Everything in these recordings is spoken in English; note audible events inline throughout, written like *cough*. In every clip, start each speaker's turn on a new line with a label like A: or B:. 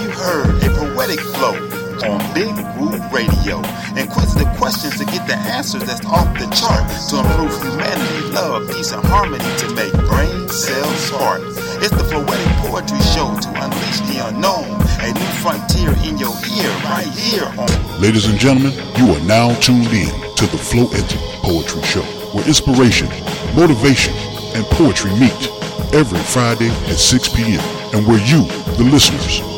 A: You heard a poetic flow on Big Radio? Inquisitive questions to get the answers that's off the chart to improve humanity, love, peace, and harmony to make brain cells. It's the Floetic Poetry Show to unleash the unknown, a new frontier in your ear right here on.
B: Ladies and gentlemen, you are now tuned in to the Flow Floetic Poetry Show, where inspiration, motivation, and poetry meet every Friday at 6 p.m. and where you, the listeners,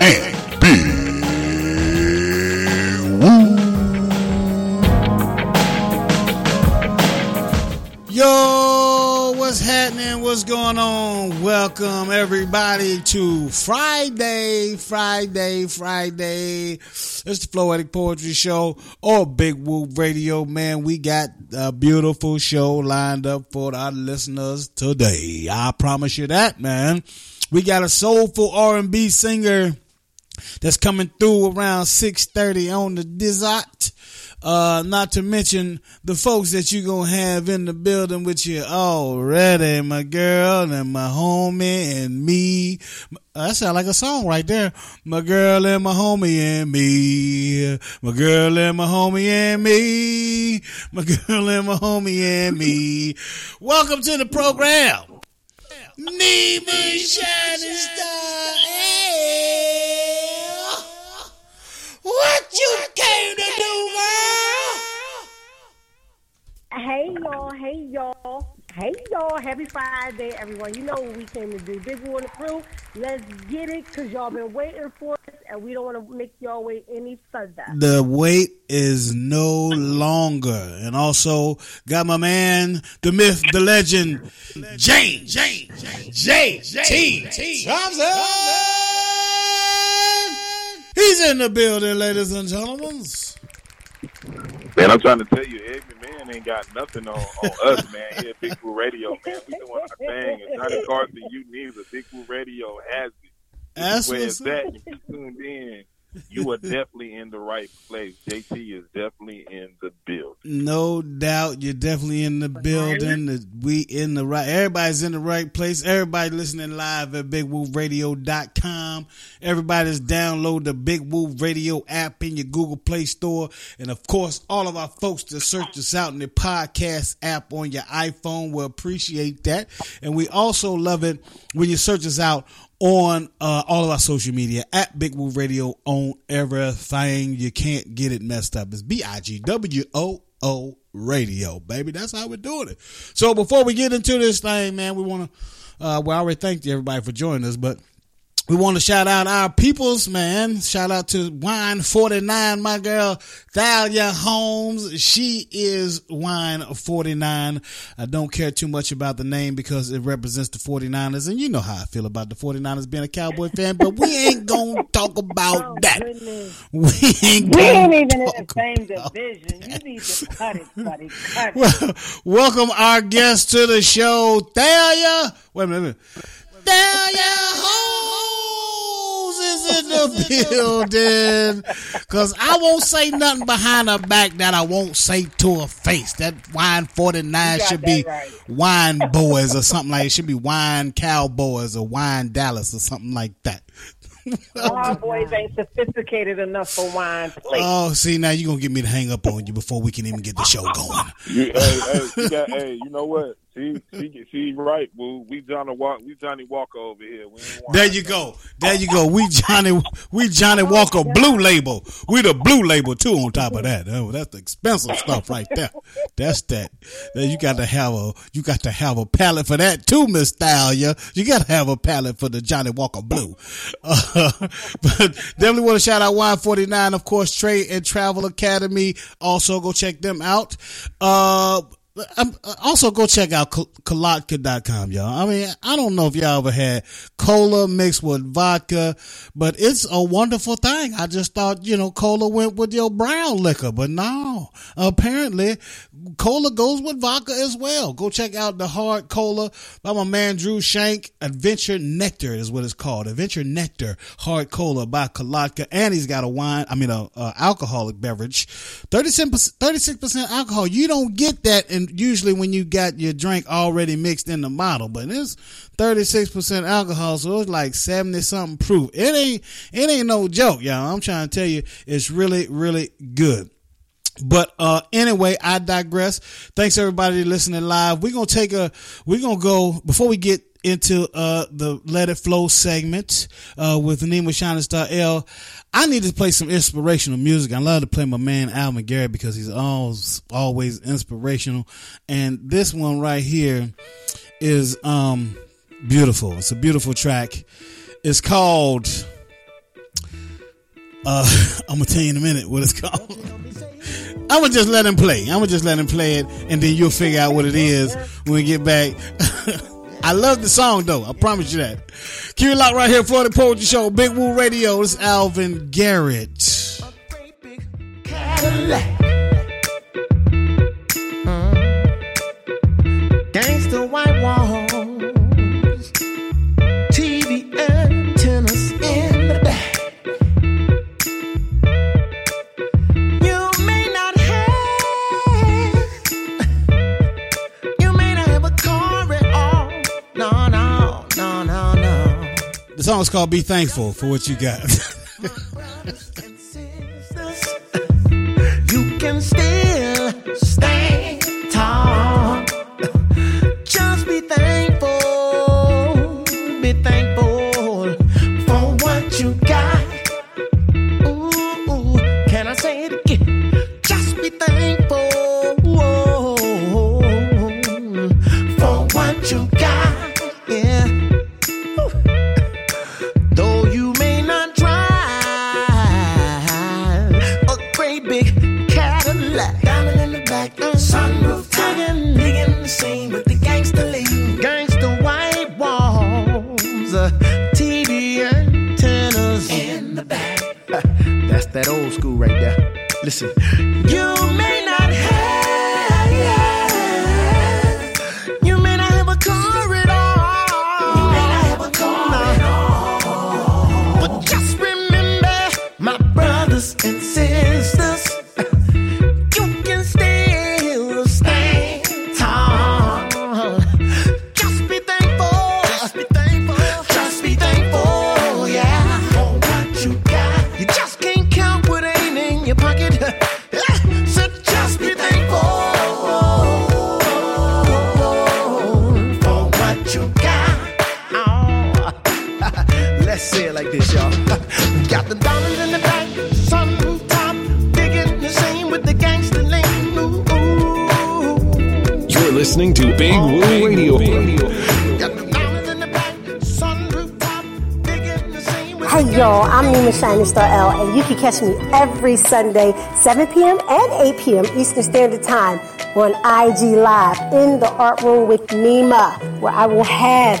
B: and Big Woo.
C: Yo, what's happening? What's going on? Welcome everybody to Friday, Friday, Friday. It's the Floetic Poetry Show or Big Woo Radio. Man, we got a beautiful show lined up for our listeners today. I promise you that, man. We got a soulful R&B singer that's coming through around 6.30 on the dessert. Uh, not to mention the folks that you gonna have in the building with you already, my girl and my homie and me. Uh, that sound like a song right there. My girl and my homie and me. My girl and my homie and me. My girl and my homie and me. Welcome to the program. Nima Shining Star. Hey. What you to do, girl?
D: Hey y'all, hey y'all, hey y'all. Happy Friday, everyone. You know what we came to do. Big Woo Crew, let's get it because y'all been waiting for us and we don't want to make y'all wait any further.
C: The wait is no longer. And also got my man, the myth, the legend, James, James, J, T, Thompson. He's in the building, ladies and gentlemen.
E: Man, I'm trying to tell you, Ed McMahon ain't got nothing on, on us, man. Here at Big Woo Radio, man. We doing our thing. And Johnny Carson, you need a Big Woo Radio has it.
C: That's
E: Where it's at. You tuned in, you are definitely in the right place. JT is definitely in the building.
C: No doubt, you're definitely in the building. The- We in the right. Everybody's in the right place. Everybody listening live at BigWooRadio.com. Everybody's download the Big Woo Radio app in your Google Play Store, and of course, all of our folks that search us out in the podcast app on your iPhone will appreciate that. And we also love it when you search us out on uh, all of our social media at Big Woo Radio on everything. You can't get it messed up. It's B I G W O O Radio, baby. That's how we're doing it. So before we get into this thing, man, we want to. Uh, well, I already thanked everybody for joining us, but we want to shout out our peoples, man. Shout out to Wine 49, my girl, Thalia Holmes. She is Wine 49. I don't care too much about the name because it represents the 49ers. And you know how I feel about the 49ers being a Cowboy fan, but we ain't going *laughs* to talk about
D: Oh,
C: that.
D: goodness.
C: We ain't
D: We ain't even in the same division. You need to cut it, buddy. *laughs* Cut it.
C: well, welcome our guest to the show, Thalia. Wait a minute. Thalia Holmes is in the *laughs* building. Cause I won't say nothing behind her back that I won't say to her face. That wine 49 should be
D: right.
C: wine boys or something like it should be wine cowboys or wine Dallas or something like that.
D: Our boys ain't sophisticated enough for wine. Please.
C: Oh, see now you're gonna get me to hang up on you before we can even get the show going.
E: You, hey, hey, you got, hey, you know what? She, she, she right, boo. We Johnny Walk, we Johnnie Walker over here.
C: There you go. There you go. We Johnny we Johnnie Walker blue label. We the blue label too on top of that. Oh, that's the expensive stuff right there. That's that. Then you got to have a you got to have a palate for that too, Miss Thalia. You got to have a palate for the Johnnie Walker blue. Uh, *laughs* but definitely want to shout out Wine 49, of course, Trade and Travel Academy. Also go check them out. Uh
F: um, also go check out Kolotka.com, y'all. I mean, I don't know if y'all ever had cola mixed with vodka, but it's a wonderful thing. I just thought, you know, cola went with your brown liquor, but no. Apparently, cola goes with vodka as well. Go check out the hard cola by my man Drew Shank. Adventure Nectar is what it's called. Adventure Nectar hard cola by Kolotka. And he's got a wine, I mean, a, a alcoholic beverage. 36%, 36% alcohol. You don't get that in usually when you got your drink already mixed in the bottle, but it's 36% alcohol, so it's like 70 something proof. It ain't, it ain't no joke, y'all. I'm trying to tell you, it's really, really good. But uh anyway, I digress. Thanks everybody listening live. We're gonna take a we're gonna go before we get into uh the Let It Flow segment uh with Nima Shining Star L. I need to play some inspirational music. I love to play my man Alvin Garrett because he's always always inspirational. And this one right here is um beautiful. It's a beautiful track. It's called uh *laughs* I'm gonna tell you in a minute what it's called. *laughs* I'm gonna just let him play. I'm gonna just let him play it, and then you'll figure out what it is when we get back. *laughs* I love the song though. I promise you that. It locked right here for the Poetry Show, Big Woo Radio. It's Alvin Garrett.
C: The
F: song is called "Be Thankful for What You Got." *laughs*
C: like this, y'all. *laughs* Got the dollars in the bank, sunroof top, digging the scene with the gangster lean. Ooh, ooh.
G: You're listening to Big Woo Radio.
C: Got the dollars in the bank, sunroof top, digging the scene with
H: Hey y'all, I'm Nima Shining Star L, and you can catch me every Sunday, 7 p.m. and 8 p.m. Eastern Standard Time on IG Live in the Art Room with Nima, where I will have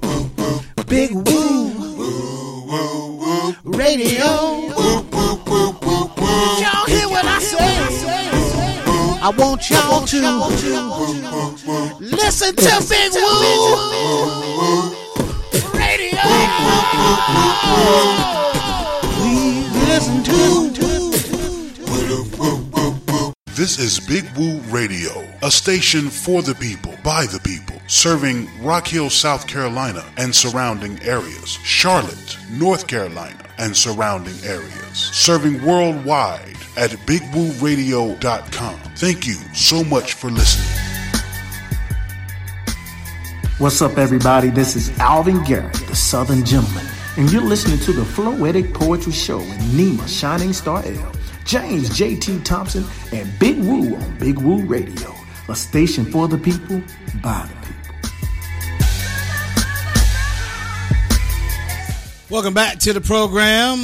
C: Big Woo Woo, woo, woo. Radio. Woo, woo, woo, woo, woo. Y'all hear what I say? I want y'all to listen to Big Woo Radio. Please listen to.
B: This is Big Woo Radio, a station for the people, by the people, serving Rock Hill, South Carolina and surrounding areas, Charlotte, North Carolina and surrounding areas, serving worldwide at bigwooradio.com. Thank you so much for listening.
I: What's up, everybody? This is Alvin Garrett, the Southern Gentleman, and you're listening to the Floetic Poetry Show with Nima Shining Star L, James JT Thompson, and Big Woo on Big Woo Radio, a station for the people, by the people.
C: Welcome back to the program.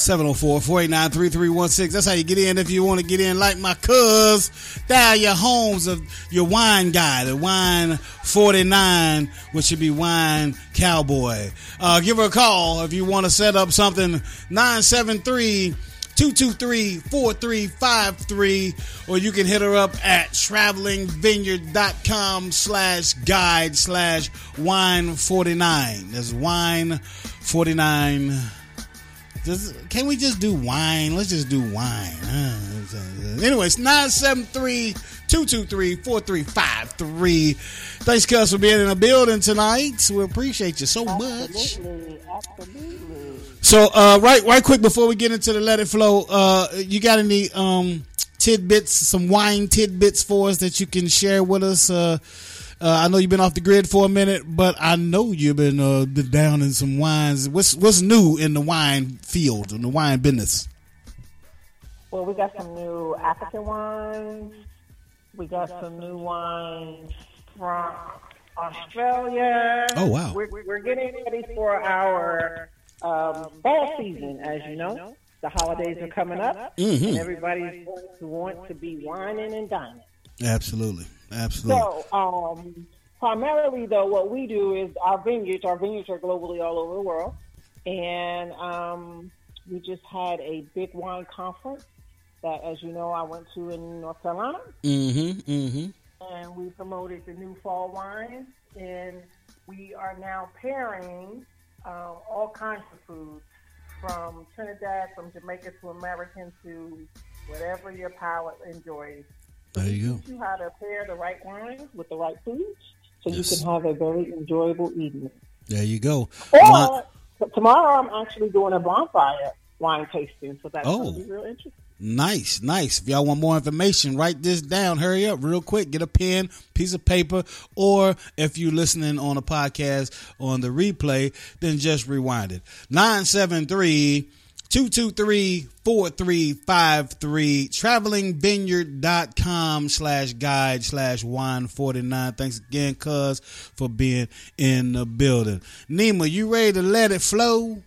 C: 704-489-3316. That's how you get in if you want to get in like my cuz. Thalia Holmes of your wine guy, the wine 49, which should be wine cowboy. Uh, give her a call if you want to set up something. 973 223-4353 or you can hit her up at travelingvineyard.com slash guide slash wine 49 that's wine 49 just, can we just do wine? Let's just do wine anyways 973-223-4353 thanks cuz for being in the building tonight we appreciate you so much
J: Absolutely, absolutely.
C: so, uh, right, right quick before we get into the let it flow, uh, you got any um, tidbits, some wine tidbits for us that you can share with us? Uh, uh, I know you've been off the grid for a minute, but I know you've been uh, down in some wines. What's what's new in the wine field, in the wine business?
J: Well, we got some new African wines. We got some new wines from Australia.
C: Oh, wow.
J: We're, we're getting ready for our um, fall season, as you know. The holidays are coming up,
C: Mhm.
J: and everybody's going to want to be wining and dining.
C: Absolutely, absolutely.
J: So, um, primarily, though, what we do is our vineyards. Our vineyards are globally all over the world, and um, we just had a big wine conference that, as you know, I went to in North Carolina,
C: Mm-hmm. Mm-hmm.
J: and we promoted the new fall wines, and we are now pairing uh, all kinds of foods from Trinidad, from Jamaica to American to whatever your palate enjoys.
C: There you go.
J: You how to pair the right wines with the right foods, so
C: Yes.
J: you can have a very enjoyable evening.
C: There you go.
J: Or
C: Wine-
J: t- tomorrow, I'm actually doing a bonfire wine tasting, so that's
C: Oh.
J: going to be real interesting.
C: Nice, nice. If y'all want more information, write this down. Hurry up, real quick. Get a pen, piece of paper, or if you're listening on a podcast on the replay, then just rewind it. 973 223 4353 travelingvineyard.com slash guide slash wine 49 thanks again cuz for being in the building nima you ready to let it flow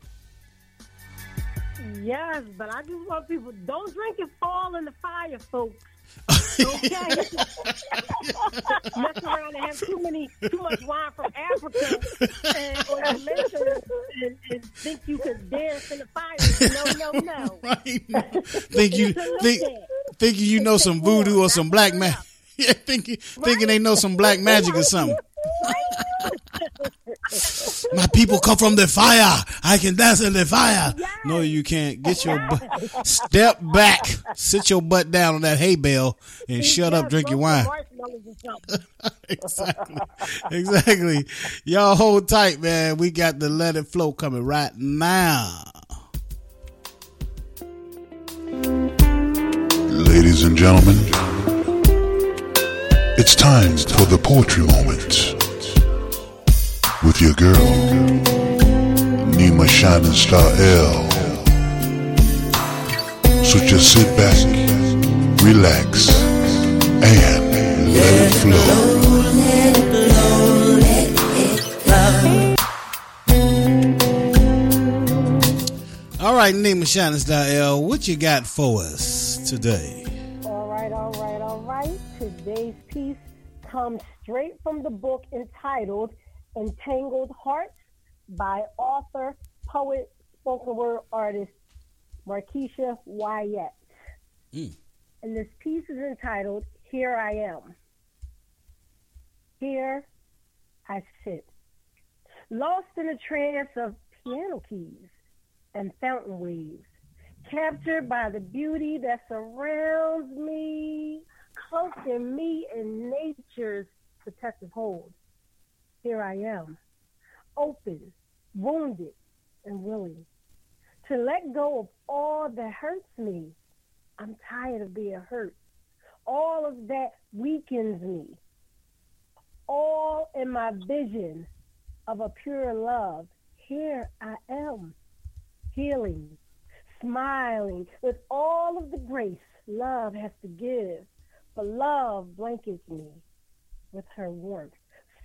D: Yes, but I just want people don't drink and fall in the fire, folks. *laughs* Okay, *laughs* mess around and have too many, too much wine from Africa, and, or Jamaica, and, and think you could dance in the fire. No, no, no. *laughs*
C: right think you think thinking you know some voodoo or some black magic. Yeah, thinking thinking they know some black magic or something. *laughs* My people come from the fire. I can dance in the fire. No, you can't. Get your butt. Step back. Sit your butt down on that hay bale and shut up. Drink your wine.
D: Marshmallows or something. *laughs*
C: exactly. Exactly. Y'all hold tight, man. We got the let it flow coming right now.
B: Ladies and gentlemen, it's time for the poetry moment with your girl, Nima Shining Star L. So just sit back, relax, and let it flow.
C: All right, Nima Shining Star L, what you got for us today?
D: All right, all right, all right. Today's piece comes straight from the book entitled Entangled Hearts by author, poet, spoken word artist Markeisha Wyatt.
C: Mm.
D: And this piece is entitled Here I Am. Here I sit, lost in a trance of piano keys and fountain waves captured by the beauty that surrounds me, cloaking me in nature's protective hold. Here I am, open, wounded, and willing to let go of all that hurts me. I'm tired of being hurt. All of that weakens me. All in my vision of a pure love, here I am, healing, smiling with all of the grace love has to give. For love blankets me with her warmth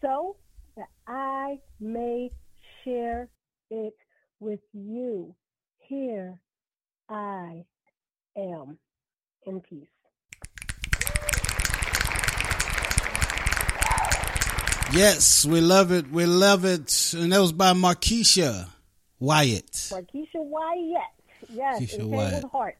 D: so that I may share it with you. Here I am in peace.
C: Yes, we love it. We love it. And that was by Markeisha Wyatt.
D: Markeisha Wyatt. Yes,
C: Markeisha Wyatt.
D: Heart.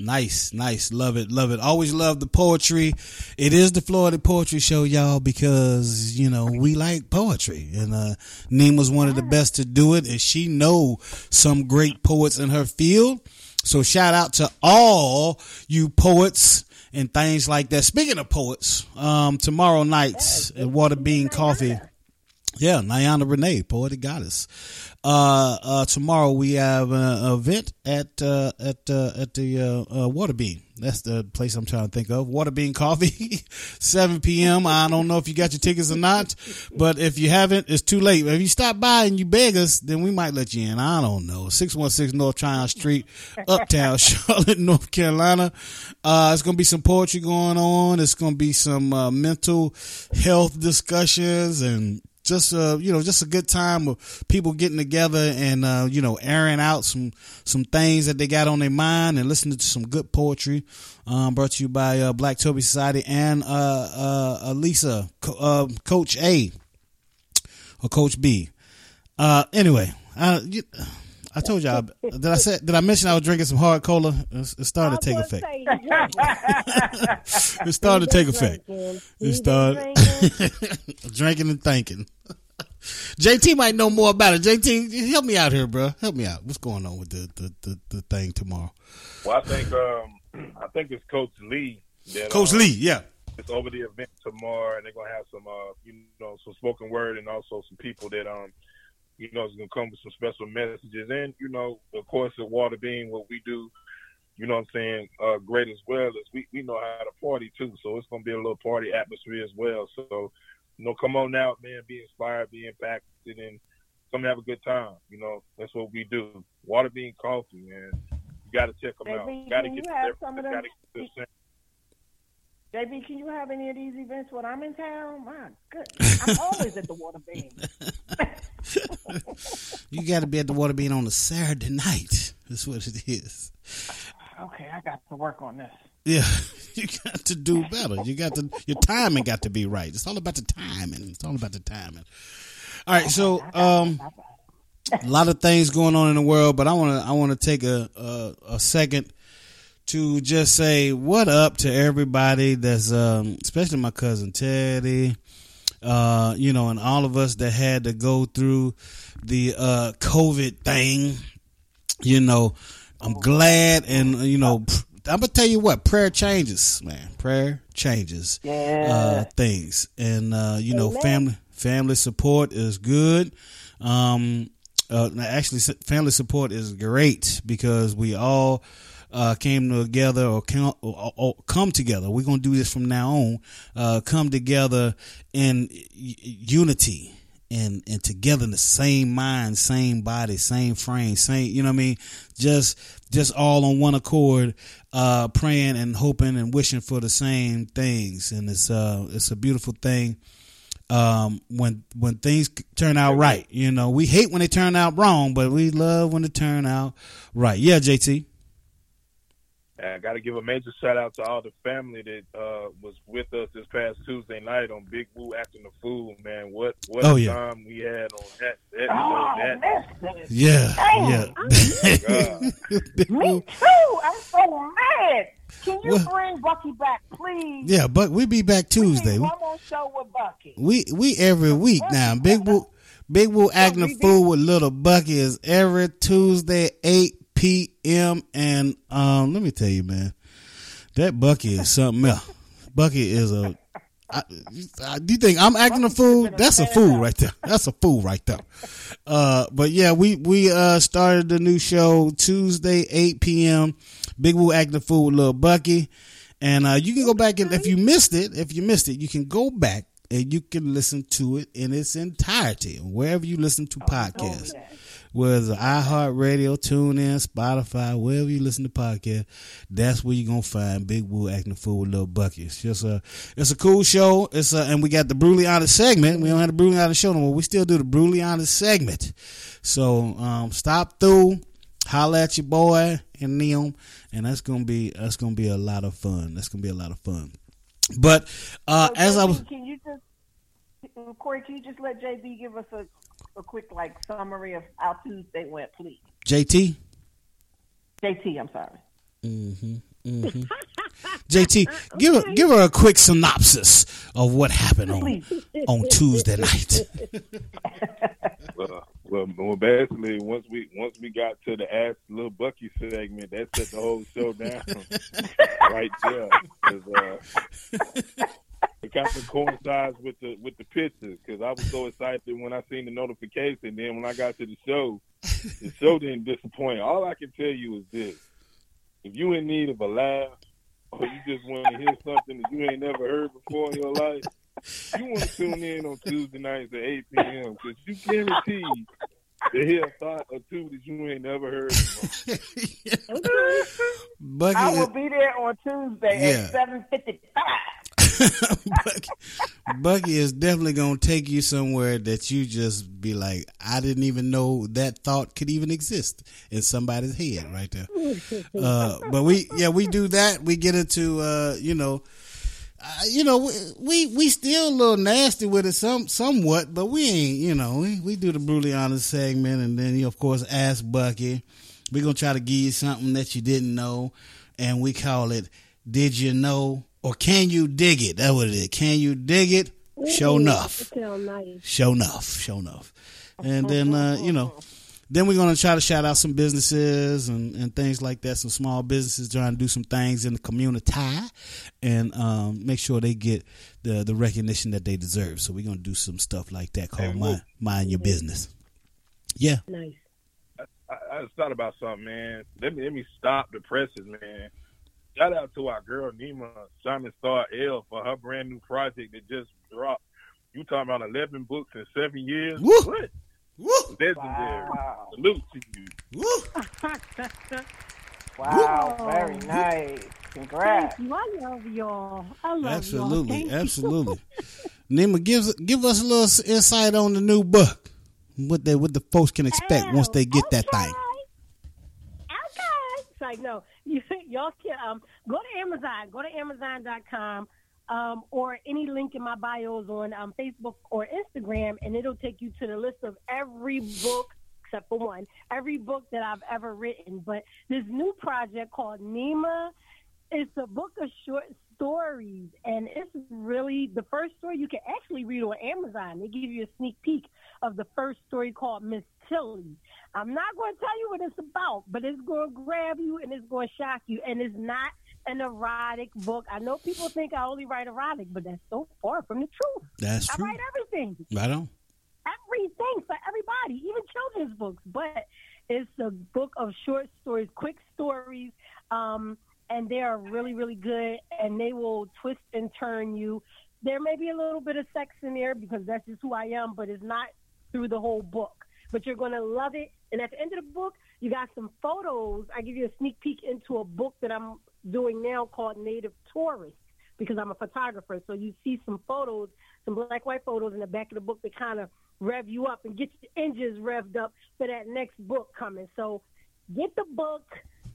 C: Nice, nice. Love it, love it. Always love the poetry. It is the Floetic Poetry Show, y'all, because, you know, we like poetry. And uh Nima's one of the best to do it, and she know some great poets in her field. So shout out to all you poets and things like that. Speaking of poets, um, tomorrow night at Water Bean Coffee. Yeah, Nyana Renee, poetic goddess. Uh, uh, tomorrow we have an event at uh, at uh, at the uh, uh, Waterbean. That's the place I'm trying to think of. Waterbean Coffee, *laughs* 7 p.m. I don't know if you got your tickets or not, but if you haven't, it's too late. If you stop by and you beg us, then we might let you in. I don't know. 616 North Tryon Street, Uptown, *laughs* Charlotte, North Carolina. Uh, it's gonna be some poetry going on. It's gonna be some mental health discussions and just uh you know just a good time of people getting together and uh you know airing out some some things that they got on their mind and listening to some good poetry um brought to you by uh black toby society and uh uh, uh lisa Co- uh coach a or coach b. Uh anyway uh you, I told y'all. Did I say? Did I mention I was drinking some hard cola? It it started to take effect. *laughs* It started to take effect. It started *laughs* drinking and thinking. JT might know more about it. JT, help me out here, bro. Help me out. What's going on with the the, the, the thing tomorrow?
E: Well, I think um, I think it's Coach Lee. That,
C: Coach
E: uh,
C: Lee, yeah.
E: It's over the event tomorrow, and they're gonna have some, uh, you know, some spoken word, and also some people that, um, you know, it's gonna come with some special messages, and you know, of course, at Water Bean, what we do, you know, what I'm saying, uh, great as well is we we know how to party too, so it's gonna be a little party atmosphere as well. So, you know, come on out, man, be inspired, be impacted, and come have a good time. You know, that's what we do. Water Bean Coffee, man. You got to check them out.
J: Baby,
E: Got to
J: can
E: get
J: you have some of them-
E: Got to get this
J: JB, can you have any of these events when I'm in town? My goodness, *laughs* I'm always at the water bean. *laughs* *laughs*
C: You got to be at the water being on a Saturday night. That's what it is.
J: Okay, I got to work on this.
C: Yeah, *laughs* you got to do better. You got to your timing got to be right. It's all about the timing. It's all about the timing. All right, so um, a lot of things going on in the world, but I want to I want to take a, a a second to just say what up to everybody that's um, especially my cousin Teddy, uh, you know, and all of us that had to go through the uh, COVID thing. You know, I'm glad, and you know, I'm gonna tell you what, prayer changes, man. Prayer changes uh, things, and uh, you know, family family support is good. Um, uh, actually, family support is great because we all uh, came together or come, come together. We're gonna do this from now on. Uh, come together in unity and and together in the same mind, same body, same frame, same. You know what I mean? Just just all on one accord, uh, praying and hoping and wishing for the same things, and it's uh it's a beautiful thing um, when when things turn out right. You know, we hate when they turn out wrong, but we love when they turn out right. Yeah, JT.
E: I got to give a major shout out to all the family that uh, was with us this past Tuesday night on Big Woo acting the fool. Man, what what
C: Oh,
E: a
C: yeah.
E: time we had on that. that,
J: Oh,
E: that
J: listen.
C: Yeah,
J: Damn,
C: yeah. *laughs*
J: Me too. I'm so mad. Can you
C: Well-
J: bring Bucky back, please?
C: yeah, but we be back Tuesday.
J: Please,
C: We
J: one more show with Bucky.
C: we, we every week now. Big Woo, Big Woo acting a fool with Little Bucky is every Tuesday eight p.m. And um, let me tell you, man, that Bucky is something else. Bucky is a. I, I, do you think I'm acting a fool? That's a fool right there. That's a fool right there. Uh, but yeah, we we uh started the new show Tuesday 8 p.m. Big Woo acting a fool with Little Bucky, and uh, you can go back and if you missed it, if you missed it, you can go back and you can listen to it in its entirety wherever you listen to podcasts. Whether it's iHeartRadio, TuneIn, Spotify, wherever you listen to podcasts, that's where you're gonna find Big Woo acting fool with Little Bucky. It's just a, it's a cool show. It's a, and we got the brutally honest segment. We don't have the brutally honest show no more. We still do the brutally honest segment. So um, stop through, holla at your boy and them, and that's gonna be that's gonna be a lot of fun. That's gonna be a lot of fun. But uh,
J: So,
C: as I was,
J: can you just Corey, can you just let JB give us a, a quick like summary of how Tuesday went, please?
C: JT,
J: JT, I'm sorry.
C: Mm-hmm. *laughs* JT, give her, give her a quick synopsis of what happened on on Tuesday night. *laughs*
E: Well, well, well, basically, once we once we got to the ass Little Bucky segment, that set the whole show down *laughs* right there. 'Cause, uh, it kind of coincides with the with the pictures because I was so excited when I seen the notification. Then when I got to the show, the show didn't disappoint. All I can tell you is this: if you in need of a laugh, or you just want to hear something that you ain't never heard before in your life, you want to tune in on Tuesday nights at 8 p.m. because you guaranteed to hear a thought or two that you ain't never heard before. *laughs*
C: Bucky,
J: I
C: is-
J: will be there on Tuesday
C: Yeah.
J: at seven fifty five. *laughs*
C: Bucky, Bucky is definitely gonna take you somewhere that you just be like, I didn't even know that thought could even exist in somebody's head right there. Uh, but we, yeah, we do that. We get into, uh, you know, uh, you know, we, we still a little nasty with it, some somewhat, but we ain't, you know, we, we do the brutally honest segment, and then you of course ask Bucky. We're gonna try to give you something that you didn't know, and we call it "Did you know?" Or "Can you dig it?" That's what it is. Can you dig it? Show enough.
D: Sound.
C: Show enough. Show enough. And then uh, you know, then we're gonna try to shout out some businesses and, and things like that. Some small businesses trying to do some things in the community and um, make sure they get the the recognition that they deserve. So we're gonna do some stuff like that called mind, mind your business. Yeah.
D: Nice.
E: I, I just thought about something, man. Let me let me stop the presses, man. Shout out to our girl Nima Shining Star L for her brand new project that just dropped. You talking about eleven books in seven years?
C: Woo!
E: What?
C: Woo!
E: Legendary.
J: Wow.
E: Salute to you.
C: Woo! *laughs*
J: Wow, very nice. Congrats.
D: Thank you. I love y'all. I love y'all.
C: Absolutely,
D: Thank you.
C: absolutely. Nima, give give us a little insight on the new book. What they what the folks can expect once they get that
D: okay.
C: thing.
D: Like no, *laughs* you y'all can um go to Amazon, go to Amazon.com, um, or any link in my bios on um, Facebook or Instagram, and it'll take you to the list of every book except for one, every book that I've ever written. But this new project called Nima, it's a book of short stories, and it's really the first story you can actually read on Amazon. They give you a sneak peek of the first story called Miss Tilly. I'm not going to tell you what it's about, but it's going to grab you and it's going to shock you, and it's not an erotic book. I know people think I only write erotic, but that's so far from the truth.
C: That's true.
D: I write everything
C: Right on.
D: everything for everybody, even children's books. But it's a book of short stories, quick stories, um, and they are really, really good. And they will twist and turn you. There may be a little bit of sex in there because that's just who I am, but it's not through the whole book. But you're going to love it. And at the end of the book, you got some photos. I give you a sneak peek into a book that I'm doing now called Native Tourist because I'm a photographer. So you see some photos, some black white photos in the back of the book that kind of rev you up and get your engines revved up for that next book coming. So get the book.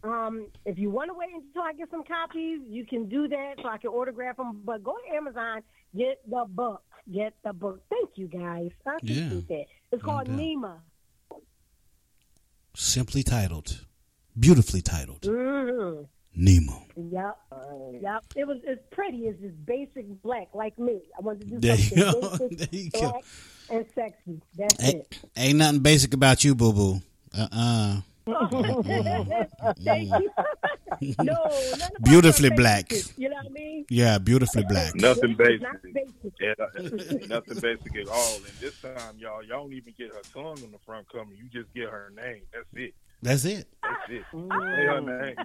D: Um, if you want to wait until I get some copies, you can do that so I can autograph them. But go to Amazon, get the book. Get the book. Thank you guys. I
C: Yeah.
D: appreciate that. It's called
C: doubt.
D: Nima.
C: Simply titled, beautifully titled,
D: hmm
C: Nemo.
D: Yep. Yep. It was as pretty. as just basic black like me. I wanted to do
C: There you
D: something
C: go. *laughs*
D: basic,
C: There you go.
D: black, and sexy. That's
C: Ain't,
D: it.
C: ain't nothing basic about you, boo boo. Uh uh
D: Thank you. *laughs* no,
C: Beautifully black.
D: basic, You know what I mean?
C: Yeah, beautifully black.
E: Nothing basic.
D: Not basic.
E: Yeah, uh, *laughs* nothing basic at all. And this time, y'all, y'all don't even get her tongue on the front coming. You just get her name. That's it.
C: That's it.
E: That's it. Say her name.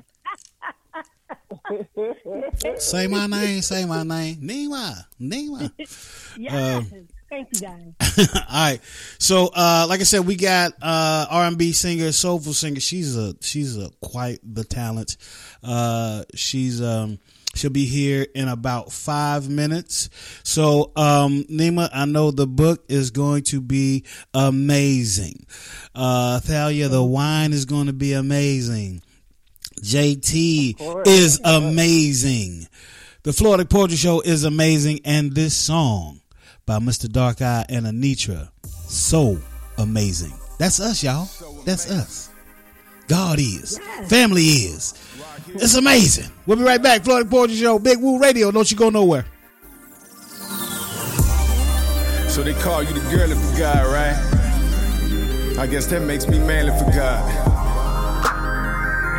E: *laughs*
C: say my name. Say my name. Nima. Nima. *laughs*
D: yes.
C: Um,
D: Thank you, guys.
C: All right. So, uh, like I said, we got uh, R&B singer, soulful singer. She's a she's a quite the talent. Uh, she's um, she'll be here in about five minutes. So, um, Nima, I know the book is going to be amazing. Uh, Thalia, the wine is going to be amazing. JT is amazing. The Floetic Poetry Show is amazing, and this song by Mr. Dark Eye and Anitra. So amazing. That's us, y'all. That's us. God is. Family is. It's amazing. We'll be right back. Floetic Poetry Show, Big Woo Radio. Don't you go nowhere.
K: So they call you the girl for God, right? I guess that makes me manly for God.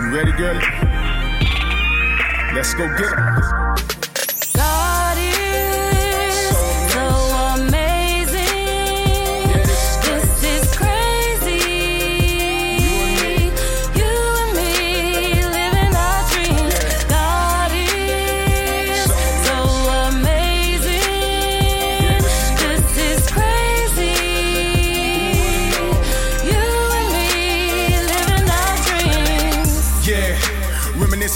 K: You ready, girl? Let's go get 'em.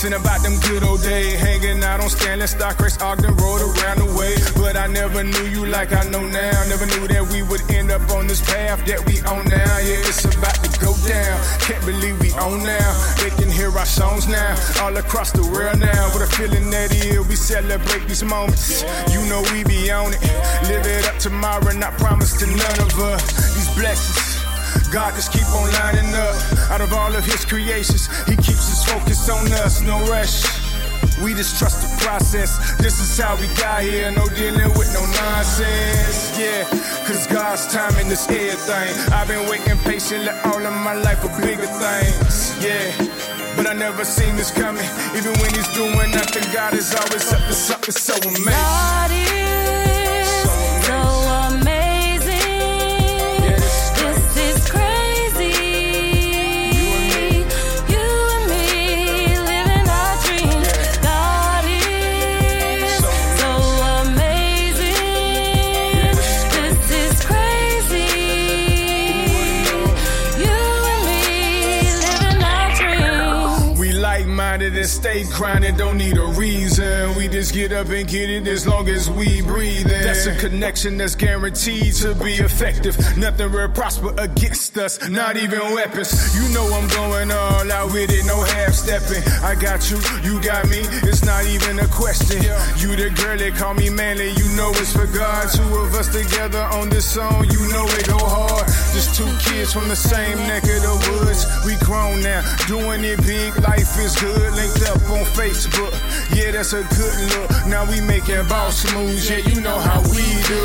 K: Reminiscing about them good old days. Hanging out on Stanley, Starcrest, Ogden Road around the way. But I never knew you like I know now. Never knew that we would end up on this path that we on now. Yeah, it's about to go down. Can't believe we on now. They can hear our songs now, all across the world now. With a feeling that ill, we celebrate these moments. You know we be on it. Live it up tomorrow, not promise to none of us. These blessings. God just keep on lining up. Out of all of his creations, he keeps his focus on us, no rush. We just trust the process. This is how we got here, no dealing with no nonsense. Yeah, cause God's timing is everything. I've been waiting patiently all of my life for bigger things. Yeah. But I never seen this coming. Even when he's doing nothing, God is always up to something so amazing. Minded and don't need a reason. We just get up and get it as long as we breathe. That's a connection that's guaranteed to be effective. Nothing will prosper against us, not even weapons. You know I'm going all out with it, no half stepping. I got you, you got me, it's not even a question. You the girl that call me manly, you know it's for God. Two of us together on this song, you know it go hard. Just two kids from the same neck of the woods. We grown now, doing it big, life is good. Linked up on Facebook, yeah, that's a good look. Now we making boss moves, yeah, you know how we do.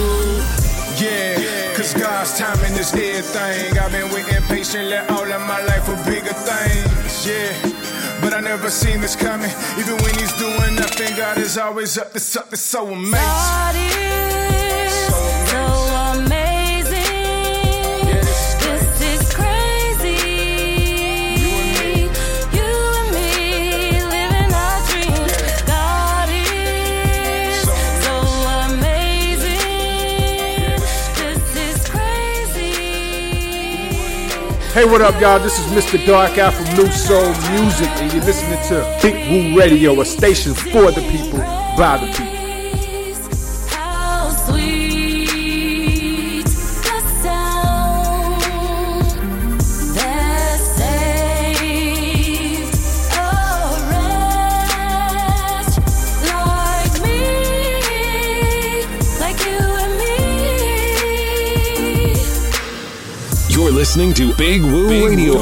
K: Yeah, cause God's timing is everything. I've been waiting patiently all of my life for bigger things, yeah. But I never seen this coming. Even when he's doing nothing, God is always up to something so amazing.
L: Hey, what up, y'all? This is Mr. Dark Out from New Soul Music, and you're listening to Big Woo Radio, a station for the people, by the people.
G: Listening to Big Woo Radio.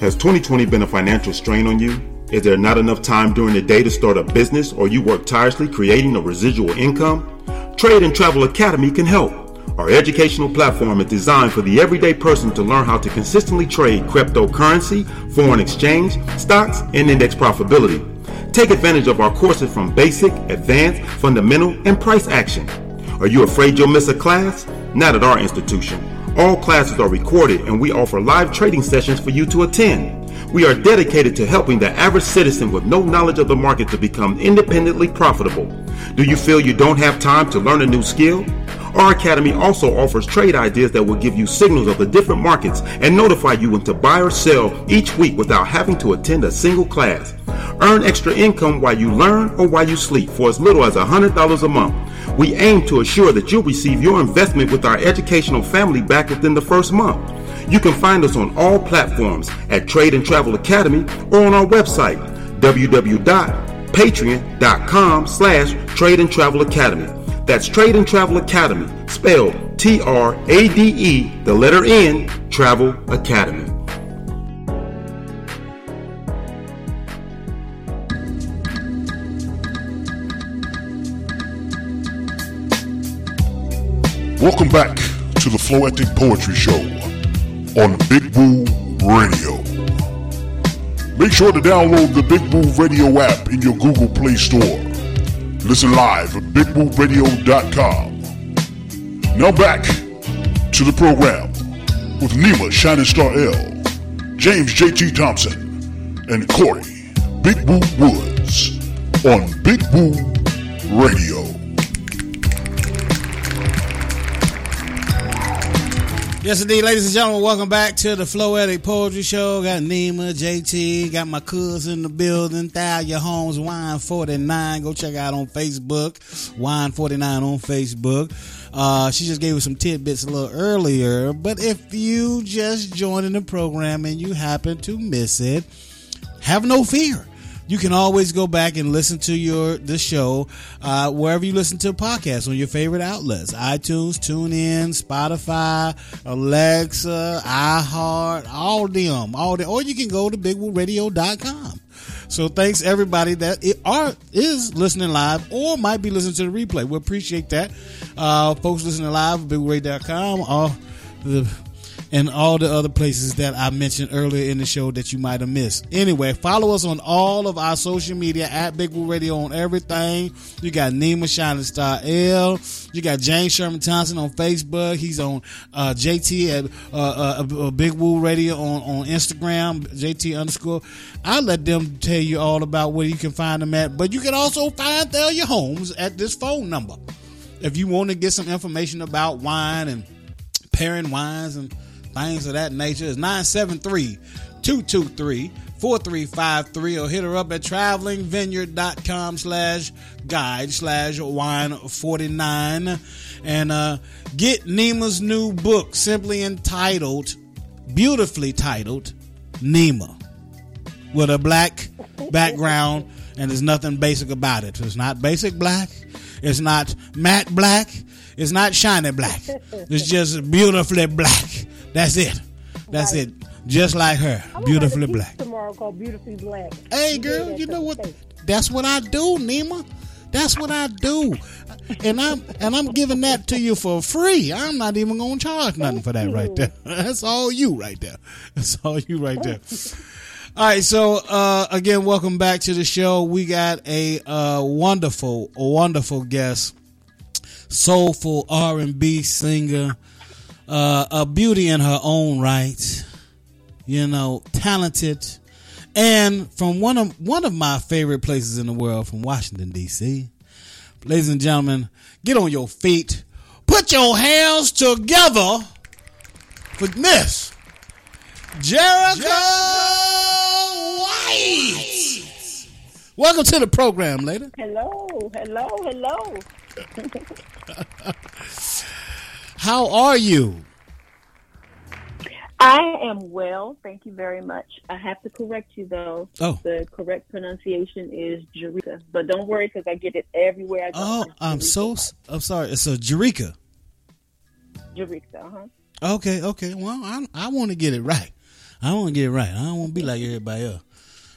M: Has 2020 been a financial strain on you? Is there not enough time during the day to start a business or you work tirelessly creating a residual income? Trade and Travel Academy can help. Our educational platform is designed for the everyday person to learn how to consistently trade cryptocurrency, foreign exchange, stocks, and index profitability. Take advantage of our courses from basic, advanced, fundamental, and price action. Are you afraid you'll miss a class? Not at our institution. All classes are recorded and we offer live trading sessions for you to attend. We are dedicated to helping the average citizen with no knowledge of the market to become independently profitable. Do you feel you don't have time to learn a new skill? Our academy also offers trade ideas that will give you signals of the different markets and notify you when to buy or sell each week without having to attend a single class. Earn extra income while you learn or while you sleep for as little as $100 a month. We aim to assure that you'll receive your investment with our educational family back within the first month. You can find us on all platforms at Trade and Travel Academy or on our website www.patreon.com slash Trade and Travel Academy. That's Trade and Travel Academy, spelled T-R-A-D-E, the letter N, Travel Academy.
B: Welcome back to the Floetic Poetry Show on Big Woo Radio. Make sure to download the Big Woo Radio app in your Google Play Store. Listen live at bigwooradio.com. Now back to the program with Nima Shining Star L, James JT Thompson, and Corey Big Woo Woods on Big Woo Radio.
C: Yes, indeed, ladies and gentlemen, welcome back to the Floetic Poetry Show. Got Nima, JT, got my cousin in the building, Thalia Holmes, Wine 49. Go check out on Facebook, Wine 49 on Facebook. Uh, she just gave us some tidbits a little earlier, but if you just joined in the program and you happen to miss it, have no fear. You can always go back and listen to your the show uh, wherever you listen to podcasts on your favorite outlets: iTunes, TuneIn, Spotify, Alexa, iHeart, all them, all them. Or you can go to BigWooRadio.com. So thanks everybody that it are is listening live or might be listening to the replay. We appreciate that. Uh, folks listening live, BigWooRadio.com. All the and all the other places that I mentioned earlier in the show that you might have missed. Anyway, follow us on all of our social media at Big Woo Radio on everything. You got Nima Shining Star L. You got James Sherman Thompson on Facebook. He's on uh, JT at uh, uh, uh, Big Woo Radio on, on Instagram, JT underscore. I'll let them tell you all about where you can find them at. But you can also find Thalia Holmes at this phone number. If you want to get some information about wine and pairing wines and things of that nature is 973-223-4353 or hit her up at travelingvineyard.com slash guide slash wine 49 and uh, get Nima's new book simply entitled beautifully titled Nima with a black background and there's nothing basic about it. It's not basic black it's not matte black it's not shiny black. It's just beautifully black that's it. That's right. it. Just like her,
J: I'm
C: beautifully black.
J: Tomorrow called beautifully black.
C: Hey, girl, you know what? That's what I do, Nima. That's what I do, and I'm and I'm giving that to you for free. I'm not even gonna charge nothing for that right there. *laughs* That's all you right there. *laughs* That's all you right there. All right, so uh, again, welcome back to the show. We got a uh, wonderful, wonderful guest, soulful R and B singer uh, a beauty in her own right, you know, talented, and from one of one of my favorite places in the world, from Washington D.C. Ladies and gentlemen, get on your feet, put your hands together for Miss Jericho, Jericho White. Welcome to the program, lady.
J: Hello, hello, hello. *laughs*
C: How are you?
N: I am well, thank you very much. I have to correct you though.
C: Oh.
N: The correct pronunciation is Jerrica, but don't worry because I get it everywhere I go.
C: Oh, I'm so I'm sorry. It's a Jerrica.
N: Jerrica, uh huh.
C: Okay, okay. Well, I I want to get it right. I want to get it right. I don't want to be like everybody else.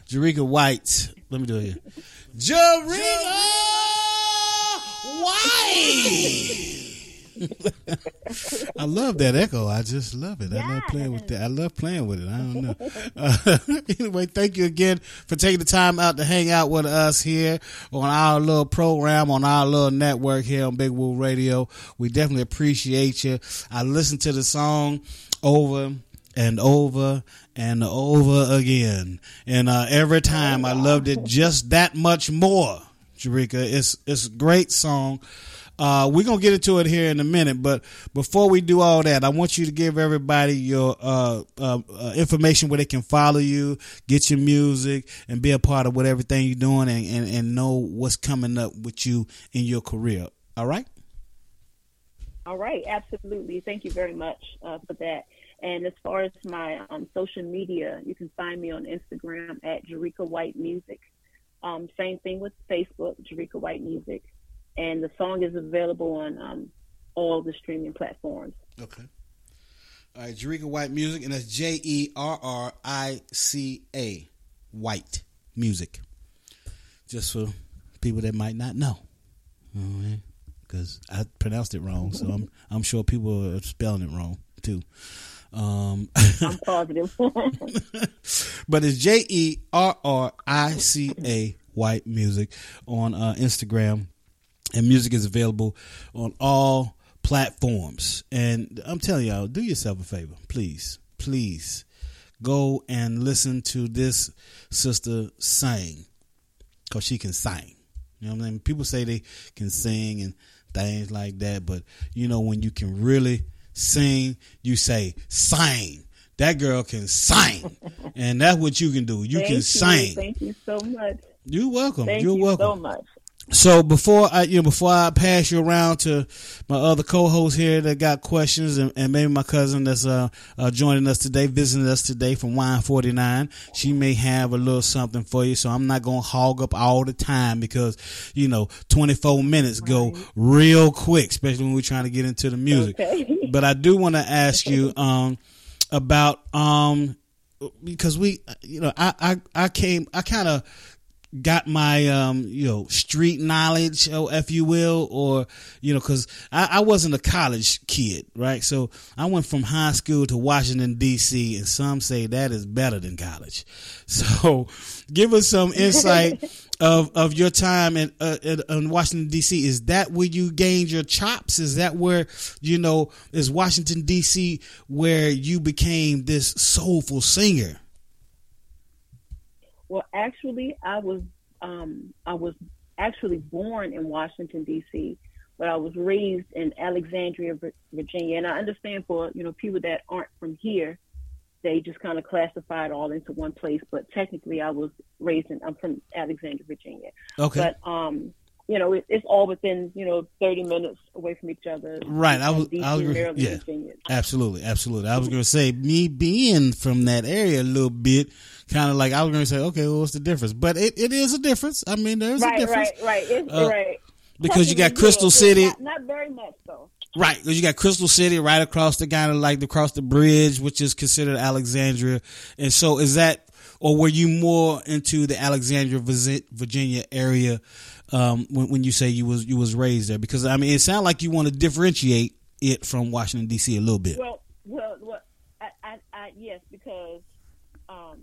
C: Jerrica White. Let me do it here. *laughs* Jerrica White. I love that echo. I just love it. I love playing with that. I love playing with it. I don't know. *laughs* Uh, *laughs* anyway, thank you again for taking the time out to hang out with us here on our little program on our little network here on Big Woo Radio. We definitely appreciate you. I listened to the song over and over and over again, and uh, every time I loved it just that much more. Jerrica, it's it's a great song. Uh, we're gonna get into it here in a minute, but before we do all that, I want you to give everybody your uh, uh, uh, information where they can follow you, get your music, and be a part of what everything you're doing, and, and, and know what's coming up with you in your career. All right.
N: All right, absolutely. Thank you very much uh, for that. And as far as my um, social media, you can find me on Instagram at Jerrica White Music. Um, same thing with Facebook, Jerrica White Music. And the song is available on um, all the streaming platforms.
C: Okay. All right, Jerrica White Music, and that's J E R R I C A White Music. Just for people that might not know, because I pronounced it wrong, so I'm I'm sure people are spelling it wrong too. Um, *laughs*
N: I'm positive. *laughs*
C: but it's J E R R I C A White Music on uh, Instagram, and music is available on all platforms. And I'm telling y'all, do yourself a favor, please, please go and listen to this sister sing because she can sing. You know what I mean? People say they can sing and things like that, but you know when you can really sing, you say sing. That girl can sing, *laughs* and that's what you can do. You
N: Thank
C: can
N: you.
C: sing.
N: Thank you so much.
C: You're welcome.
N: Thank
C: You're
N: you
C: welcome.
N: so much.
C: So before I, you know, before I pass you around to my other co-hosts here that got questions, and, and maybe my cousin that's uh, uh, joining us today, visiting us today from Wine Forty Nine, she may have a little something for you. So I'm not gonna hog up all the time because you know 24 minutes go real quick, especially when we're trying to get into the music.
N: Okay. *laughs*
C: But I do want to ask you um, about um, because we, you know, I I, I came, I kind of got my um you know street knowledge oh, if you will or you know because I, I wasn't a college kid right? So i went from high school to washington dc and some say that is better than college. *laughs* So give us some insight *laughs* of of your time in, uh, in, in washington dc is that where you gained your chops? Is that where you know is washington dc where you became this soulful singer
N: Well, actually, I was um, I was actually born in Washington D.C., but I was raised in Alexandria, Virginia. And I understand for you know people that aren't from here, they just kind of classify it all into one place. But technically, I was raised in I'm from Alexandria, Virginia.
C: Okay.
N: But um, you know, it, it's all within you know 30 minutes away from each other.
C: Right. I was.
N: D.C.,
C: I was.
N: Maryland,
C: Yeah.
N: Virginia.
C: Absolutely. Absolutely. I was going to say me being from that area a little bit, kind of like I was going to say, okay, well, what's the difference? But it, it is a difference. I mean, there's a difference.
N: right, right. It's
C: Uh,
N: right.
C: because you got Crystal
N: yes,
C: City-
N: Not, not very much though.
C: Right, because you got Crystal City right across the kind of like across the bridge, which is considered Alexandria. And so, is that, or were you more into the Alexandria, Virginia area um, when, when you say you was you was raised there? Because I mean, it sounds like you want to differentiate it from Washington D.C. a little bit.
N: Well, well, well I, I, I, yes, because um,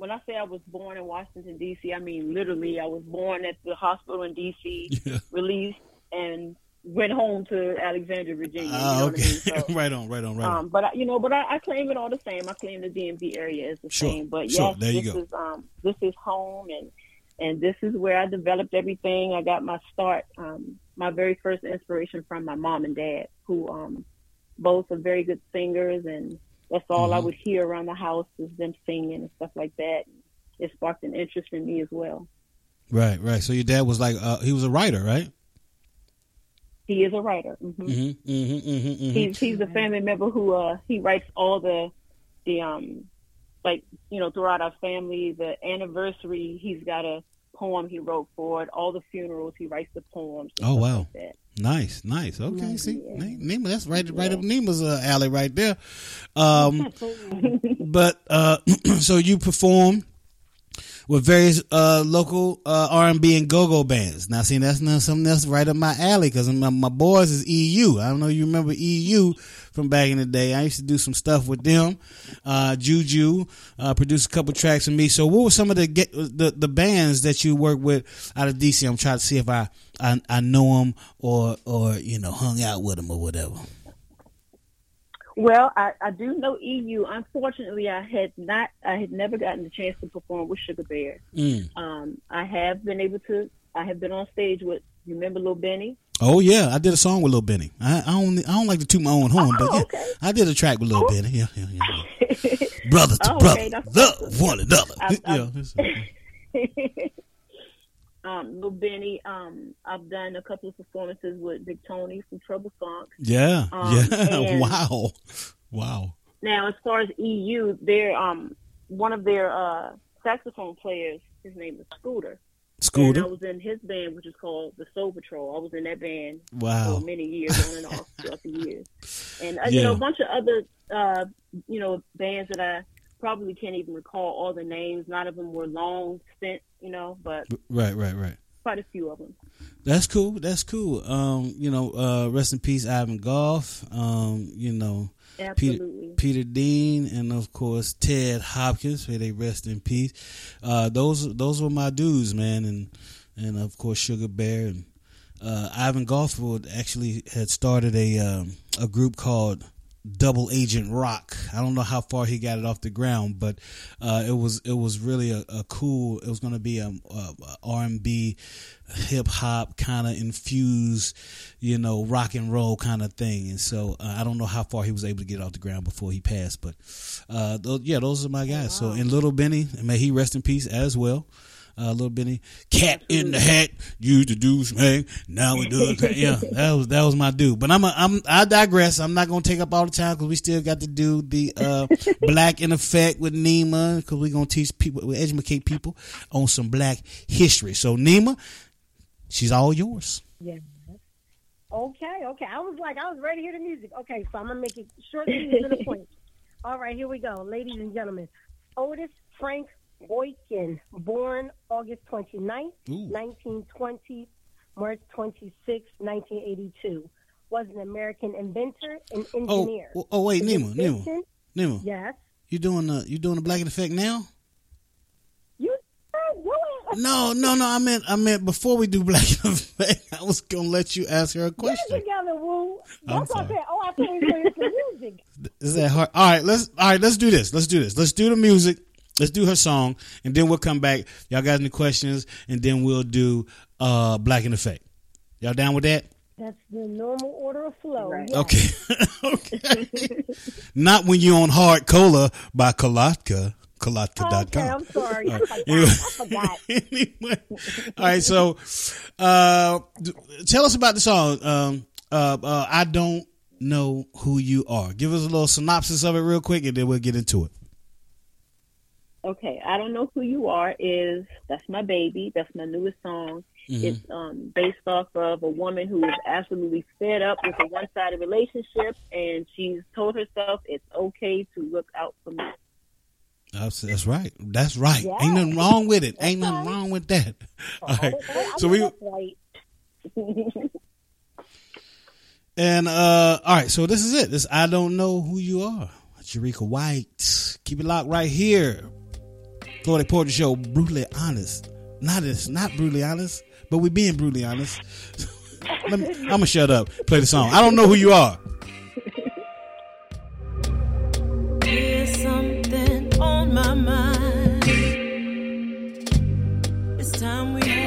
N: when I say I was born in Washington D.C., I mean literally. I was born at the hospital in D.C.,
C: Yeah.
N: released, and went home to Alexandria, Virginia. You know
C: okay,
N: what I mean? So, *laughs*
C: right on, right on, right on.
N: um, but I, you know, but I, I claim it all the same. I claim the DMV area is the
C: Sure,
N: same. But
C: sure. There you
N: this
C: go.
N: is um, this is home, and and this is where I developed everything. I got my start. Um, my very first inspiration from my mom and dad, who um, both are very good singers, and that's all I
C: Mhm.
N: would hear around the house is them singing and stuff like that. It sparked an interest in me as well.
C: Right, right. So your dad was like, uh, he was a writer, right?
N: He is a writer. hmm
C: Mm-hmm, mm-hmm, mm-hmm,
N: he's he's a family member who uh he writes all the the um like you know throughout our family the anniversary he's got a poem he wrote for it all the funerals he writes the poems
C: Oh wow,
N: like.
C: Nice, nice. Okay, see,
N: yeah.
C: Nima, that's right, right up Nima's uh, alley right there. Um, *laughs* but uh, *clears throat* so you perform with various uh, local uh, R&B and go-go bands. Now, see, that's not something that's right up my alley because my, my boys is EU. I don't know if you remember EU from back in the day. I used to do some stuff with them. Uh, Juju uh, produced a couple tracks with me. So, what were some of the get, the the bands that you work with out of DC? I'm trying to see if I I, I know them or or you know hung out with them or whatever.
N: Well, I, I do know EU. Unfortunately, I had not. I had never gotten the chance to perform with Sugar Bear.
C: Mm.
N: Um, I have been able to. I have been on stage with. You remember Little Benny?
C: Oh yeah, I did a song with Little Benny. I, I don't I don't like to toot my own horn, but yeah, I did a track with Lil Benny. Yeah, yeah, yeah. *laughs* brother to
N: Oh,
C: brother,
N: okay, that's
C: love one another.
N: I've-
C: yeah, *laughs*
N: um, Lil Benny. Um, I've done a couple of performances with Big Tony from Trouble Funk.
C: yeah,
N: Um,
C: yeah. *laughs* Wow, wow.
N: Now, as far as EU, they're um one of their uh saxophone players. His name is Scooter.
C: Scooter?
N: And I was in his band, which is called the Soul Patrol. I was in that band
C: Wow.
N: for many years, on and off throughout the years. And uh, you know, a bunch of other uh you know bands that I probably can't even recall all the names. None of them were long stint, you know, but
C: Right, right, right.
N: quite a few of them.
C: That's cool. That's cool. Um, you know, uh, rest in peace, Ivan Goff. Um, you know,
N: Absolutely.
C: Peter Dean, and of course Ted Hopkins. May they rest in peace. Uh, those those were my dudes, man, and and of course Sugar Bear and uh, Ivan Goffwood actually had started a um, a group called Double Agent Rock. I don't know how far he got it off the ground, but uh, it was it was really a, a cool. It was going to be a R&B, hip hop kind of infused, you know, rock and roll kind of thing. And so uh, I don't know how far he was able to get off the ground before he passed, but uh, those, yeah, those are my guys. So and Little Benny, may he rest in peace as well. Uh, little Benny, cat in the hat, used to do something. Now we do it. *laughs* Yeah, that was that was my dude. But I'm a, I'm I digress. I'm not gonna take up all the time because we still got to do the uh, *laughs* black in effect with Nima because we're gonna teach people, we educate people on some black history. So Nima, she's all yours.
D: Yeah. Okay, okay. I was like, I was ready to hear the music. Okay, so I'm gonna make it short and to the point. *laughs* All right, here we go, ladies and gentlemen. Otis Frank Boykin, born August 29th,
C: Ooh.
D: 1920, March 26, 1982, was an American inventor and
C: Oh,
D: engineer.
C: oh, oh, wait, Nemo,
D: Nemo,
C: Nemo.
D: Yes.
C: You doing the you doing the black effect now?
D: You
C: No, no, no. I meant I meant before we do black *laughs* effect. I was gonna let you ask her a question.
D: Get together, Woo.
C: I'm
D: That's what I said. Oh, I were going to music. *laughs*
C: Is that hard? All right, let's all right. Let's do this. Let's do this. Let's do the music. Let's do her song, and then we'll come back. Y'all got any questions? And then we'll do uh black in effect. Y'all down with that?
D: That's the normal order of flow. Yes.
C: Okay. *laughs* okay. Not when you're on Hard Cola by Kalatka. Kalatka.com.
D: Okay, I'm sorry. I
C: All right.
D: forgot.
C: Anyway.
D: I *laughs*
C: anyway, all right. So, uh, tell us about the song. Um, uh, uh, I don't know who you are. Give us a little synopsis of it, real quick, and then we'll get into it.
N: Okay, I don't know who you are. Is that's my baby? That's my newest song.
C: Mhm.
N: It's um, based off of a woman who is absolutely fed up with a one-sided relationship, and she's told herself it's okay to look out for me.
C: That's, that's right. That's right.
N: Yeah.
C: Ain't nothing wrong with it. Ain't nothing wrong with that. *laughs* All right. So we
N: right. *laughs*
C: and uh, all right. So this is it. This I don't know who you are. Jerrica White. Keep it locked right here. Floetic Poetry Show. Brutally honest. Not it's not brutally honest, but we being brutally honest. *laughs* Me, I'm gonna shut up. Play the song. I don't know who you are.
L: There's something on my mind. It's time we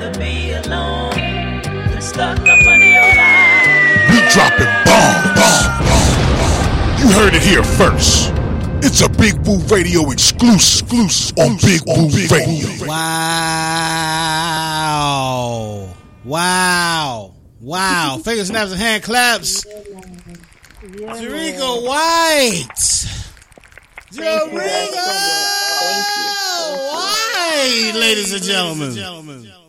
L: rather be alone than stuck up under your line.
B: We dropping bombs. You heard it here first. It's a Big Woo Radio exclusive, exclusive on Big Woo Radio.
C: Wow. Wow. Wow. *laughs* Finger snaps and hand claps. Jericho White. Jericho White, ladies and gentlemen.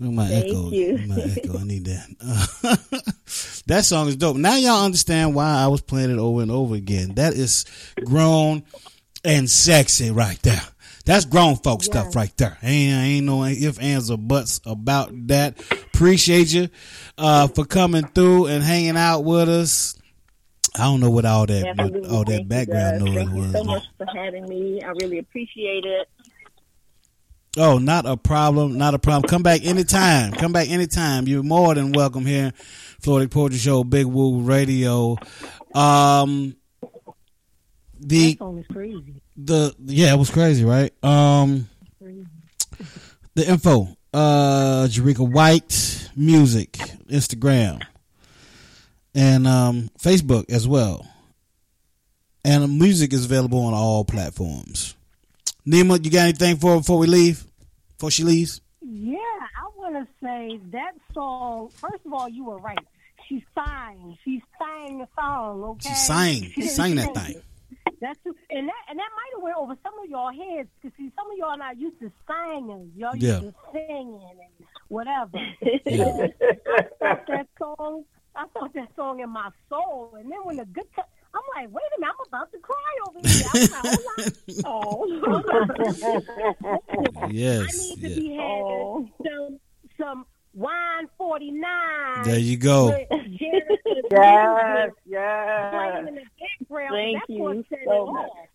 C: Look my
N: Thank
C: echo.
N: you.
C: My echo. I need that. *laughs* that song is dope. Now y'all understand why I was playing it over and over again. That is grown and sexy right there. That's grown folk stuff right there. Ain't ain't no if ands or buts about that. Appreciate you uh, for coming through and hanging out with us. I don't know what all that
N: Absolutely.
C: all that
N: Thank
C: background noise
N: Thank you
C: was.
N: so much for having me. I really appreciate it.
C: Oh, not a problem. Not a problem. Come back anytime. Come back anytime. You're more than welcome here. Floetic Poetry Show, Big Woo Radio. Um, the
D: That song is crazy.
C: the yeah, it was crazy, right? Um, the info. Uh, Jerrica White Music, Instagram, and um, Facebook as well. And music is available on all platforms. Nima, you got anything for before we leave? Before she leaves?
D: Yeah, I want to say that song. First of all, you were right. She sang. She sang the song. Okay.
C: She sang.
D: She *laughs*
C: Sang that thing.
D: That's true. and that and that might have went over some of y'all heads because see, some of y'all are not used to singing. Y'all used
C: Yeah.
D: to singing and whatever. *laughs*
C: Yeah.
D: I thought that song. I thought that song in my soul, and then when the good. T- I'm like, wait a minute, I'm about to cry over here. I'm like, hold on. *laughs*
C: Oh, yes, *laughs*
D: I need to
C: yeah.
D: be having oh. some some wine forty nine.
C: There you go. *laughs*
J: Yes, yes.
D: Playing in the background.
N: Thank
D: That's
N: you
D: going to set
N: so
D: it
N: much.
D: off.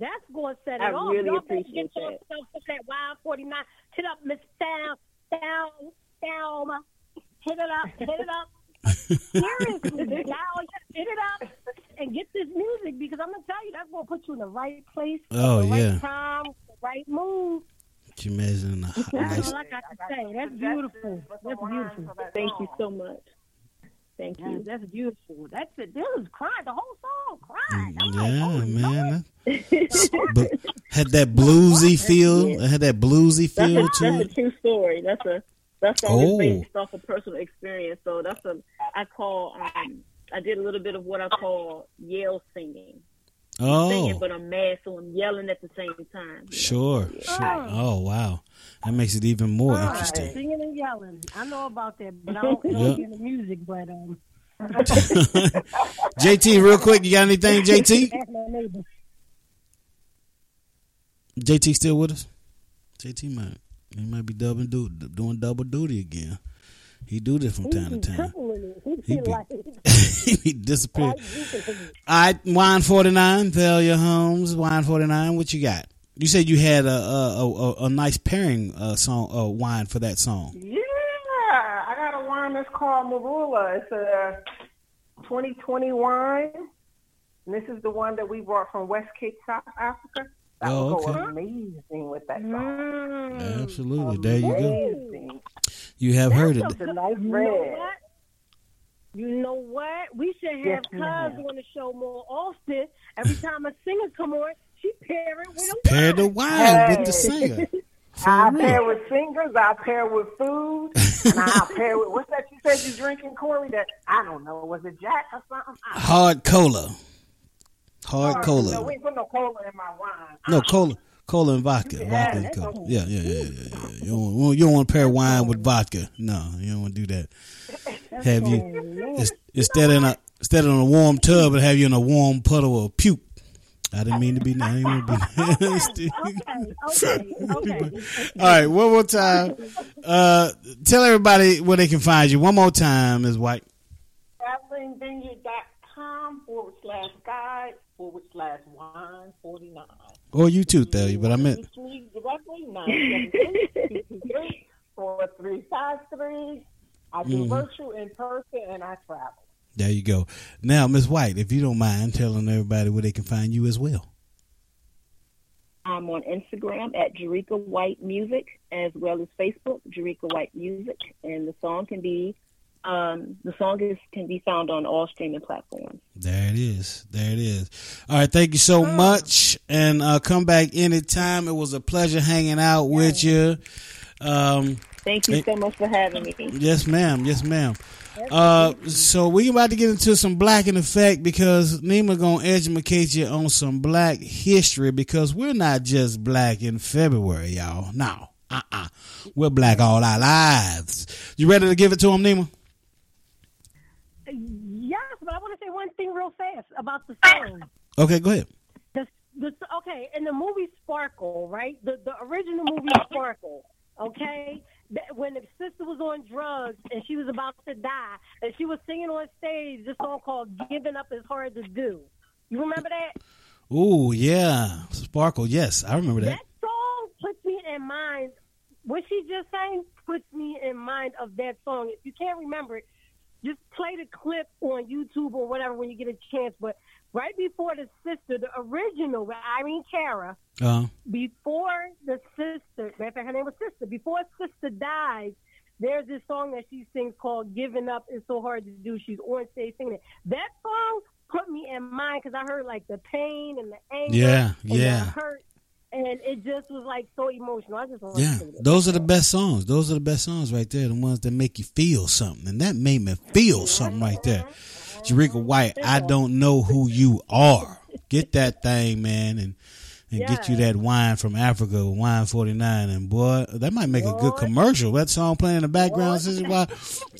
D: That's going to set it
N: I
D: off.
N: really
D: Y'all
N: appreciate
D: get yourself to that wine forty nine. Hit up Miss Down, Down, Down. Hit it up, hit it up. Seriously, y'all, hit it up and get this music because I'm gonna tell you that's gonna put you in the right place,
C: Oh,
D: the right
C: yeah.
D: time, the right mood.
C: Can you imagine a hot,
D: That's
C: nice
D: all I got to say. That's beautiful. That's beautiful.
N: Thank you so much. Thank
D: Yeah,
N: you.
D: that's beautiful. That's it. This was crying. The whole song crying. Mm, I'm like,
C: Yeah,
D: oh,
C: man. *laughs* But had that bluesy feel. It had that bluesy
N: That's a,
C: feel
N: that's
C: to
N: a
C: it.
N: true story. That's a that song
C: Oh.
N: is based off of personal experience. So that's a I call um I did a little bit of what I call yell singing.
C: Oh,
N: Singing, but I'm mad, so I'm yelling at the same time.
C: sure, sure. Oh, wow. That makes it even more
D: All right,
C: interesting.
D: Singing and yelling. I know about that, but I *laughs* don't
C: Yeah.
D: know the music. But um, *laughs*
C: JT, real quick, you got anything, JT?
D: Ask my neighbor.
C: JT still with us? JT might he might be double du- doing double duty again. He do this from time to time.
D: He
C: He be-
D: like, *laughs*
C: he disappeared. All right, wine forty nine. Thalia Holmes, wine forty nine. What you got? You said you had a a, a, a nice pairing uh, song uh, wine for that song.
J: Yeah, I got a wine that's called Marula. It's a 2020 wine. And this is the one that we brought from West Cape, South Africa. That
C: Oh,
J: will go
C: okay.
J: amazing with that song.
C: Absolutely. There you go. You have heard it.
J: A nice
D: you know what? You know what? We should have
J: Yes,
D: Cuz
J: ma'am.
D: on the show more often. Every time a singer come on, she pair it with a
C: Pair the wine with the
J: Hey.
C: singer. *laughs*
J: I
C: real.
J: pair with singers, I pair with food, and I *laughs* pair with what's that you said you're drinking, Corey? That I don't know. Was it Jack or something?
C: Hard cola. Hard
J: No,
C: cola.
J: we ain't put no cola in my wine.
C: No cola. Cola and vodka. Vodka and cola. Yeah, yeah, yeah, yeah, yeah. yeah. You don't, want- you don't want to pair wine with vodka. No, you don't want to do that. *laughs* Have you instead in a instead of in a warm tub, and have you in a warm puddle of puke. I didn't mean to be. I didn't mean to be *laughs* nasty.
D: Okay, okay. *laughs*
C: All right, one more time. Uh, tell everybody where they can find you. One more time, Ms. White.
J: travelingvineyard.com forward slash guide forward slash wine 49.
C: Or you too, Thalia, but I meant
J: Reach me directly 973 *laughs* 4353. I do
C: Mhm.
J: virtual, in person, and I travel.
C: there you go. Now, Ms. White, if you don't mind telling everybody where they can find you as well.
N: I'm on Instagram at Jerrica White Music as well as Facebook, Jerrica White Music, and the song can be um, the song is can be found on all streaming platforms.
C: There it is. There it is. All right. Thank you so much. And uh, come back anytime. It was a pleasure hanging out with you. Um,
N: Thank you so much for having me.
C: yes, ma'am. Yes, ma'am. Uh, so we about to get into some black in effect because Nima gonna educate you on some black history because we're not just black in February, y'all. No, uh, uh we're black all our lives. You ready to give it to him, Nima?
D: Yes, but I want to say one thing real fast about the ah. song.
C: Okay, go ahead.
D: The, the, okay, in the movie Sparkle, right? The the original movie *laughs* Sparkle, okay? That, when the sister was on drugs and she was about to die, and she was singing on stage this song called "Giving Up Is Hard to Do." You remember that?
C: Ooh, yeah, Sparkle. Yes, I remember that.
D: That song puts me in mind. What she just sang puts me in mind of that song. If you can't remember it, just play the clip on YouTube or whatever when you get a chance. But right before the sister, the original with Irene Cara,
C: Uh,
D: before the sister, matter of fact, her name was Sister. Before Sister dies, there's this song that she sings called "Giving Up Is So Hard to Do." She's on stage singing it. That song put me in mind because I heard like the pain and the anger,
C: Yeah,
D: and
C: yeah.
D: the hurt, and it just was like so emotional. I just
C: Yeah,
D: to
C: those are the best songs. Those are the best songs right there. The ones that make you feel something, and that made me feel mm-hmm. something right there. Jerrica White, I don't know who you are. Get that thing, man, and and get you that wine from Africa, wine forty nine, and boy, that might make a good commercial. That song playing in the background, this while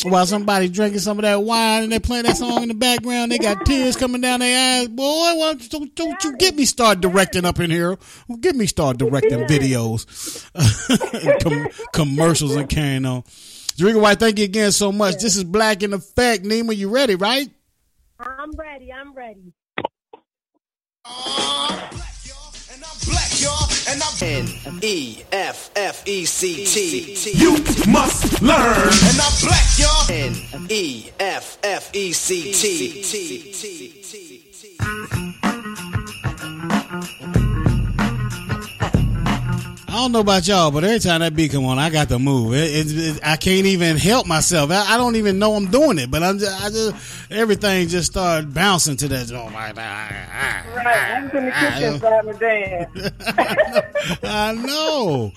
C: while somebody drinking some of that wine and they playing that song in the background, they got tears coming down their eyes. Boy, why don't, don't, don't you get me start directing up in here? Get me start directing videos, and *laughs* com- commercials, and carrying on. Jerrica White, thank you again so much. This is Black in Effect. Nima, you ready, right?
D: I'm ready. I'm ready.
O: N E F F E C T.
K: You must learn.
O: And I'm black, y'all. N E F F E C T.
C: I don't know about y'all, but every time that beat come on, I got to move. It, it, it, I can't even help myself. I, I don't even know I'm doing it, but I'm just, I just everything just started bouncing to that. Oh my
J: Right, I was in the kitchen starting to dance. *laughs*
C: I know.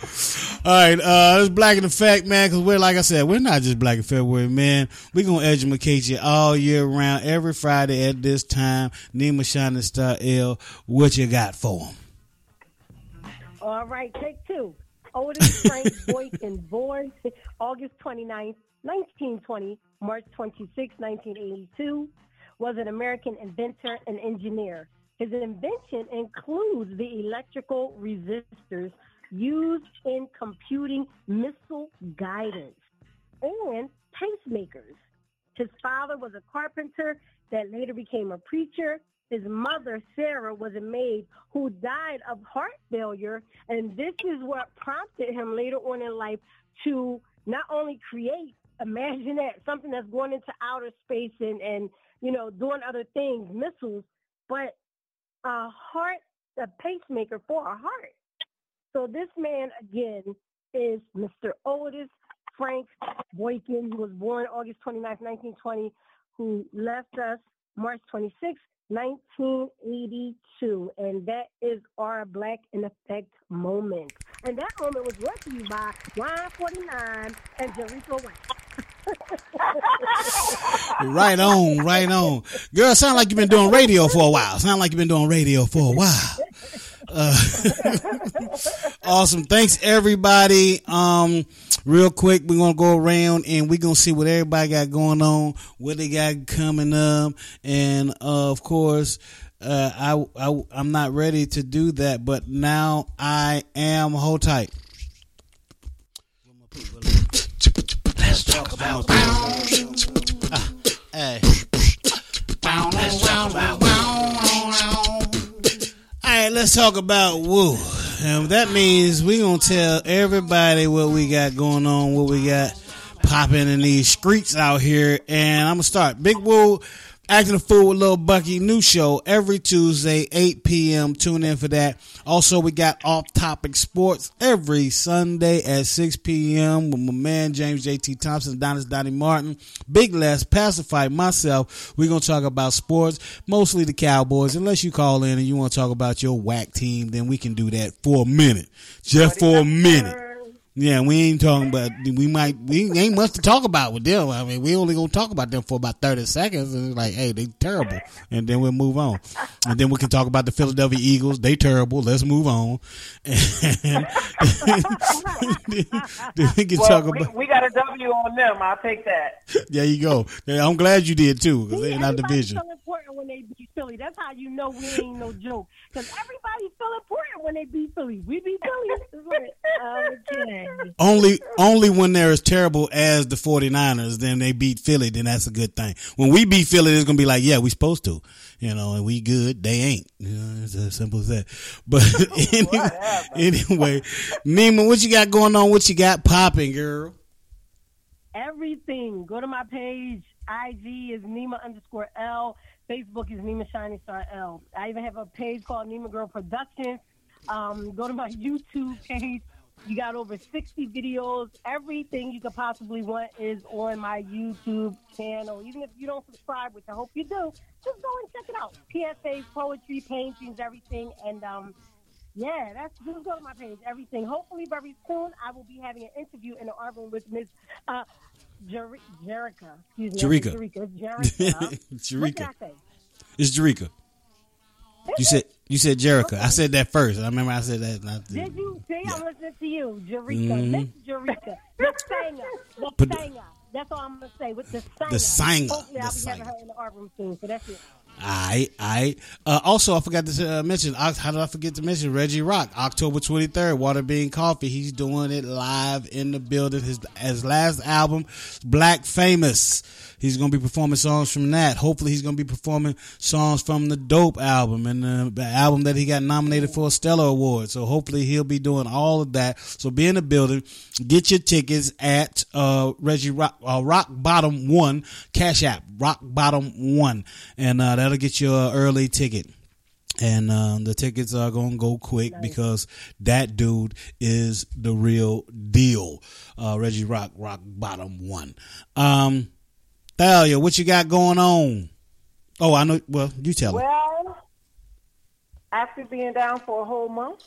C: All right, uh, it's Black in fact, man. Because we're like I said, we're not just Black in February, man. We're gonna educate you all year round, every Friday at this time. Nima Shining Star L, what you got for 'em?
D: All right, take two. Otis Frank *laughs* Boykin, born August 29th, 1920, March 26, 1982, was an American inventor and engineer. His invention includes the electrical resistors used in computing missile guidance a carpenter that later became a preacher. His mother, Sarah, was a maid who died of heart failure. And this is what prompted him later on in life to not only create, imagine that, something that's going into outer space and, and you know, doing other things, missiles, but a heart, a pacemaker for a heart. So this man, again, is Mr. Otis Frank Boykin, who was born August 29, 1920, who left us March 26, 1982. And that is our Black in Effect moment. And that moment was brought to you by Wine 49 and Jericho White. *laughs*
C: right on, right on. Girl, sound like you've been doing radio for a while. Sound like you've been doing radio for a while. Uh, *laughs* awesome. Thanks everybody. Um, real quick, we're gonna go around and we're gonna see what everybody got going on, what they got coming up, and uh, of course, uh, I, I I'm not ready to do that, but now I am. Hold tight. Let's talk about. Ah, hey. Let's talk about woo. And that means we gonna tell everybody what we got going on, what we got popping in these streets out here. And I'm gonna start. Big Woo acting a fool with Lil Bucky new show every Tuesday, 8 p.m. Tune in for that. Also, we got off topic sports every Sunday at 6 p.m. with my man James JT Thompson, Donis Donnie Martin, Big Les, Pacify, myself. We're gonna talk about sports, mostly the Cowboys. Unless you call in and you want to talk about your whack team, then we can do that for a minute. Just for a minute. Yeah, we ain't talking about. We might. We ain't much to talk about with them. I mean, we only gonna talk about them for about thirty seconds, and it's like, hey, they terrible, and then we'll move on, and then we can talk about the Philadelphia Eagles. They terrible. Let's move on. *laughs* And then we can
J: well,
C: talk about.
J: we got a W on them. I'll take that. *laughs*
C: There you go. I'm glad you did too, because they're in our
D: Everybody's
C: division.
D: Important when they beat Philly. That's how you know we ain't no joke. Because everybody feel important when they beat Philly. We beat Philly. Okay.
C: Only only when they're as terrible as the 49ers, then they beat Philly, then that's a good thing. When we beat Philly, it's gonna be like, yeah, we supposed to. You know, and we good, they ain't. You know, it's as simple as that. But *laughs* *laughs* anyway, anyway, Nima, what you got going on? What you got popping, girl?
D: Everything. Go to my page. IG is Nima underscore L. Facebook is Nima Shining Star L. I even have a page called Nima Girl Productions. Um, go to my *laughs* YouTube page. You got over 60 videos. Everything you could possibly want is on my YouTube channel. Even if you don't subscribe, which I hope you do, just go and check it out. PSAs, poetry, paintings, everything. And um, yeah, that's just go to my page. Everything. Hopefully, very soon, I will be having an interview in the room with Miss uh, Jer- Jerrica. Excuse me.
C: Jerrica. Jerrica.
D: I say?
C: It's Jerrica. You said you said Jerrica. I said that first. I remember I said that. Not
D: Did you see? I'm listening to you, Jerrica.
C: Mhm.
D: Miss Jerrica. The singer. The
C: But-
D: singer. That's all I'm going to say. With the singer.
C: The singer.
D: Hopefully, I'll
C: The
D: be having her in the art room soon. So that's it.
C: I I uh, also I forgot to uh, mention. How did I forget to mention Reggie Rock? October twenty third, Waterbean Coffee. He's doing it live in the building. His his last album, Black Famous. He's gonna be performing songs from that. Hopefully, he's gonna be performing songs from the Dope album and the album that he got nominated for a Stellar Award. So hopefully, he'll be doing all of that. So be in the building. Get your tickets at uh, Reggie Rock uh, Rock Bottom One Cash App Rock Bottom One, and uh, that'll get you an early ticket. And um, the tickets are gonna go quick because that dude is the real deal. Uh, Reggie Rock, Rock Bottom One. Um, Thalia, what you got going on? Oh, I know. Well, you tell me.
J: Well, after being down for a whole month,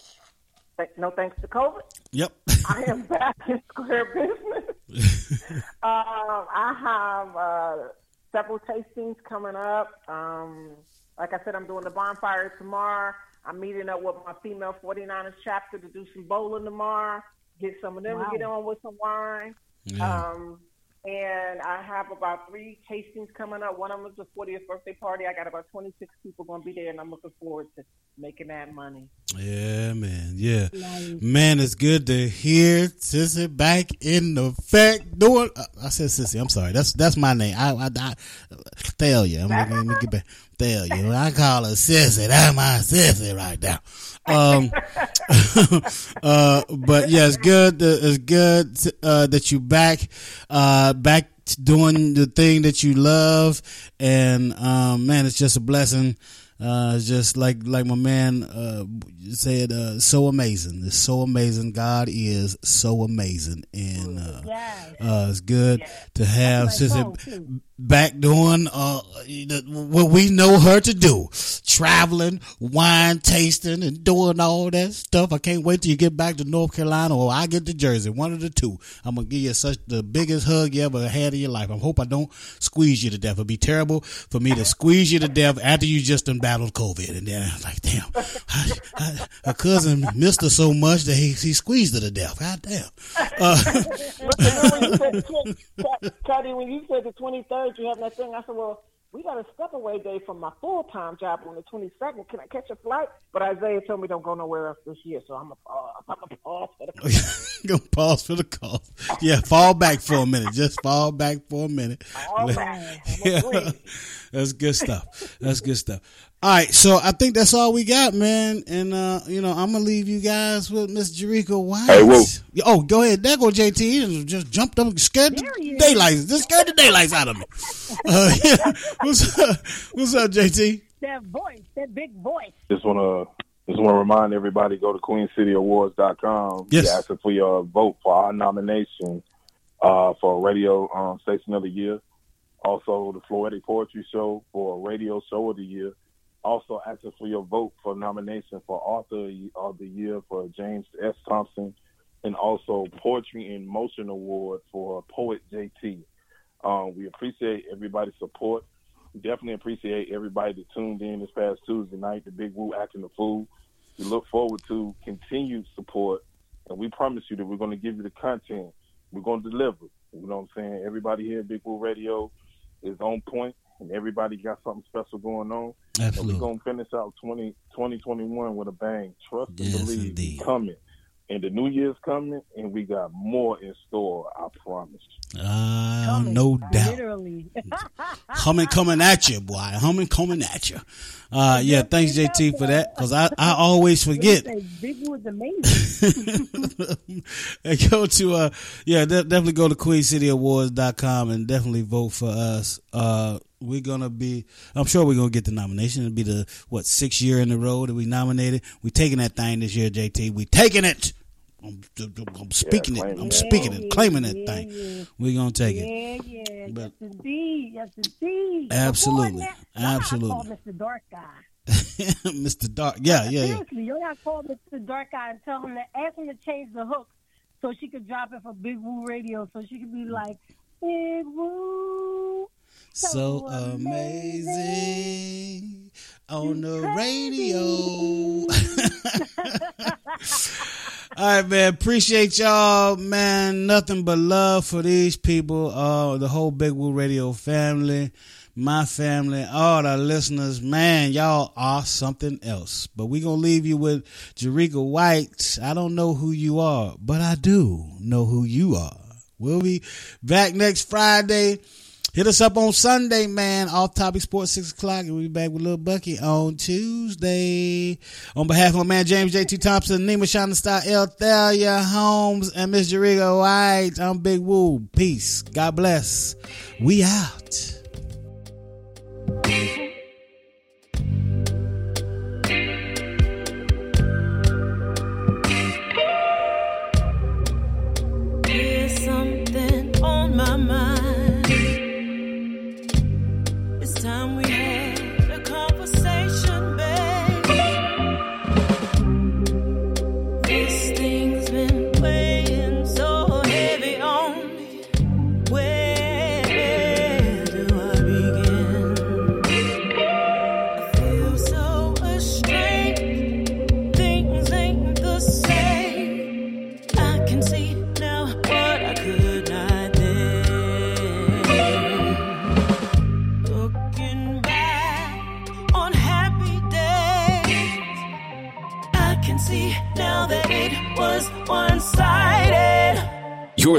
J: no thanks to COVID,
C: Yep. *laughs*
J: I am back in square business. *laughs* um, I have uh, several tastings coming up. Um, like I said, I'm doing the bonfire tomorrow. I'm meeting up with my female 49ers chapter to do some bowling tomorrow. Get some of them
D: Wow.
J: to get on with some wine.
C: Yeah.
J: Um, and I have about three tastings coming up. One of them is the 40th birthday party. I got about 26 people going to be there, and I'm looking forward to making that money.
C: Yeah, man. Yeah, man. It's good to hear Sissy back in the fact doing. Uh, I said Sissy. I'm sorry. That's that's my name. I, I, I Thalia. I'm let me get back. Thalia. I call her Sissy. That's my Sissy right now. Um, *laughs* uh, but yeah, it's good. It's good uh, that you back, uh, back doing the thing that you love, and um, man, it's just a blessing. Uh, just like like my man uh, said, uh, so amazing. It's so amazing. God is so amazing, and uh, uh, it's good to have Sister back doing uh, what we know her to do, traveling, wine tasting, and doing all that stuff. I can't wait till you get back to North Carolina or I get to Jersey. One of the two. I'm gonna give you such the biggest hug you ever had in your life. I hope I don't squeeze you to death. It'd be terrible for me to squeeze you to death after you just done battled COVID, and then I'm like, damn, I, I, cousin missed her so much that he, he squeezed her to death. God damn. Uh,
J: when you said, tw- when you said the 23rd, you have that thing, I said, well, we got a step away day from my full time job on the 22nd. Can I catch a flight? But Isaiah told me don't go nowhere else this year, so I'm gonna uh, I'm pause for the *laughs*
C: Go pause for the call. Yeah, fall back for a minute. Just fall back for a minute.
J: All right.
C: Yeah. That's good stuff. That's good stuff. All right, so I think that's all we got, man. And uh, you know, I'm gonna leave you guys with Miss Jerrica White.
E: Hey, whoa.
C: Oh, go ahead. There go JT. He just jumped up and scared the daylights. Just scared the daylights out of me. *laughs* Uh, yeah. *laughs* What's up? What's up, JT?
P: That voice, that big voice.
E: Just want to just want to remind everybody go to queencityawards.com.
C: Yes.
E: We're asking for your vote for our nomination uh, for a radio um, station of the year. Also, the Floetic Poetry Show for radio show of the year. Also, asking for your vote for nomination for author of the year for James S. Thompson, and also Poetry in Motion Award for Poet JT. Um, we appreciate everybody's support. Definitely appreciate everybody that tuned in this past Tuesday night, the Big Woo acting the fool. We look forward to continued support, and we promise you that we're going to give you the content. We're going to deliver. You know what I'm saying? Everybody here at Big Woo Radio is on point, and everybody got something special going on.
C: Absolutely.
E: And we're going to finish out 20, 2021 with a bang. Trust and believe
C: indeed.
E: coming. And the new year's coming, and we got more in store, I promise.
C: Uh, no doubt.
P: Literally. *laughs*
C: Humming coming at you, boy. Humming coming at you. Uh, yeah, thanks JT for that because I, I always forget.
P: Say, was amazing. *laughs*
C: and go to uh yeah de- definitely go to queencityawards.com and definitely vote for us uh we're gonna be i'm sure we're gonna get the nomination it'll be the what sixth year in a row that we nominated we taking that thing this year jt we taking it i'm, I'm speaking it i'm speaking it claiming that thing we're gonna take it
P: Yeah, yeah. Yes, indeed. Yes, indeed.
C: Absolutely.
P: That,
C: Absolutely.
P: Mr. Dark Guy. *laughs*
C: mr dark yeah yeah yeah
P: Seriously, you gotta call Mr. Dark Guy and tell him to ask him to change the hook so she could drop it for Big Woo Radio, so she could be like, Big Woo.
C: so amazing on the radio. *laughs* *laughs* All right, man. Appreciate y'all, man. Nothing but love for these people, uh, the whole Big Woo Radio family, my family, all the listeners. Man, y'all are something else. But we gonna leave you with Jerrica White. I don't know who you are, but I do know who you are. We'll be back next Friday. Hit us up on Sunday, man. Off Topic Sports, 6 o'clock. And we'll be back with Lil Bucky on Tuesday. On behalf of my man James J.T. Thompson, Nima Shining Star, El Thalia Holmes, and Miss Jerrica White, I'm Big Woo. Peace. God bless. We out.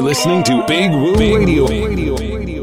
Q: Listening to Big Woo Radio.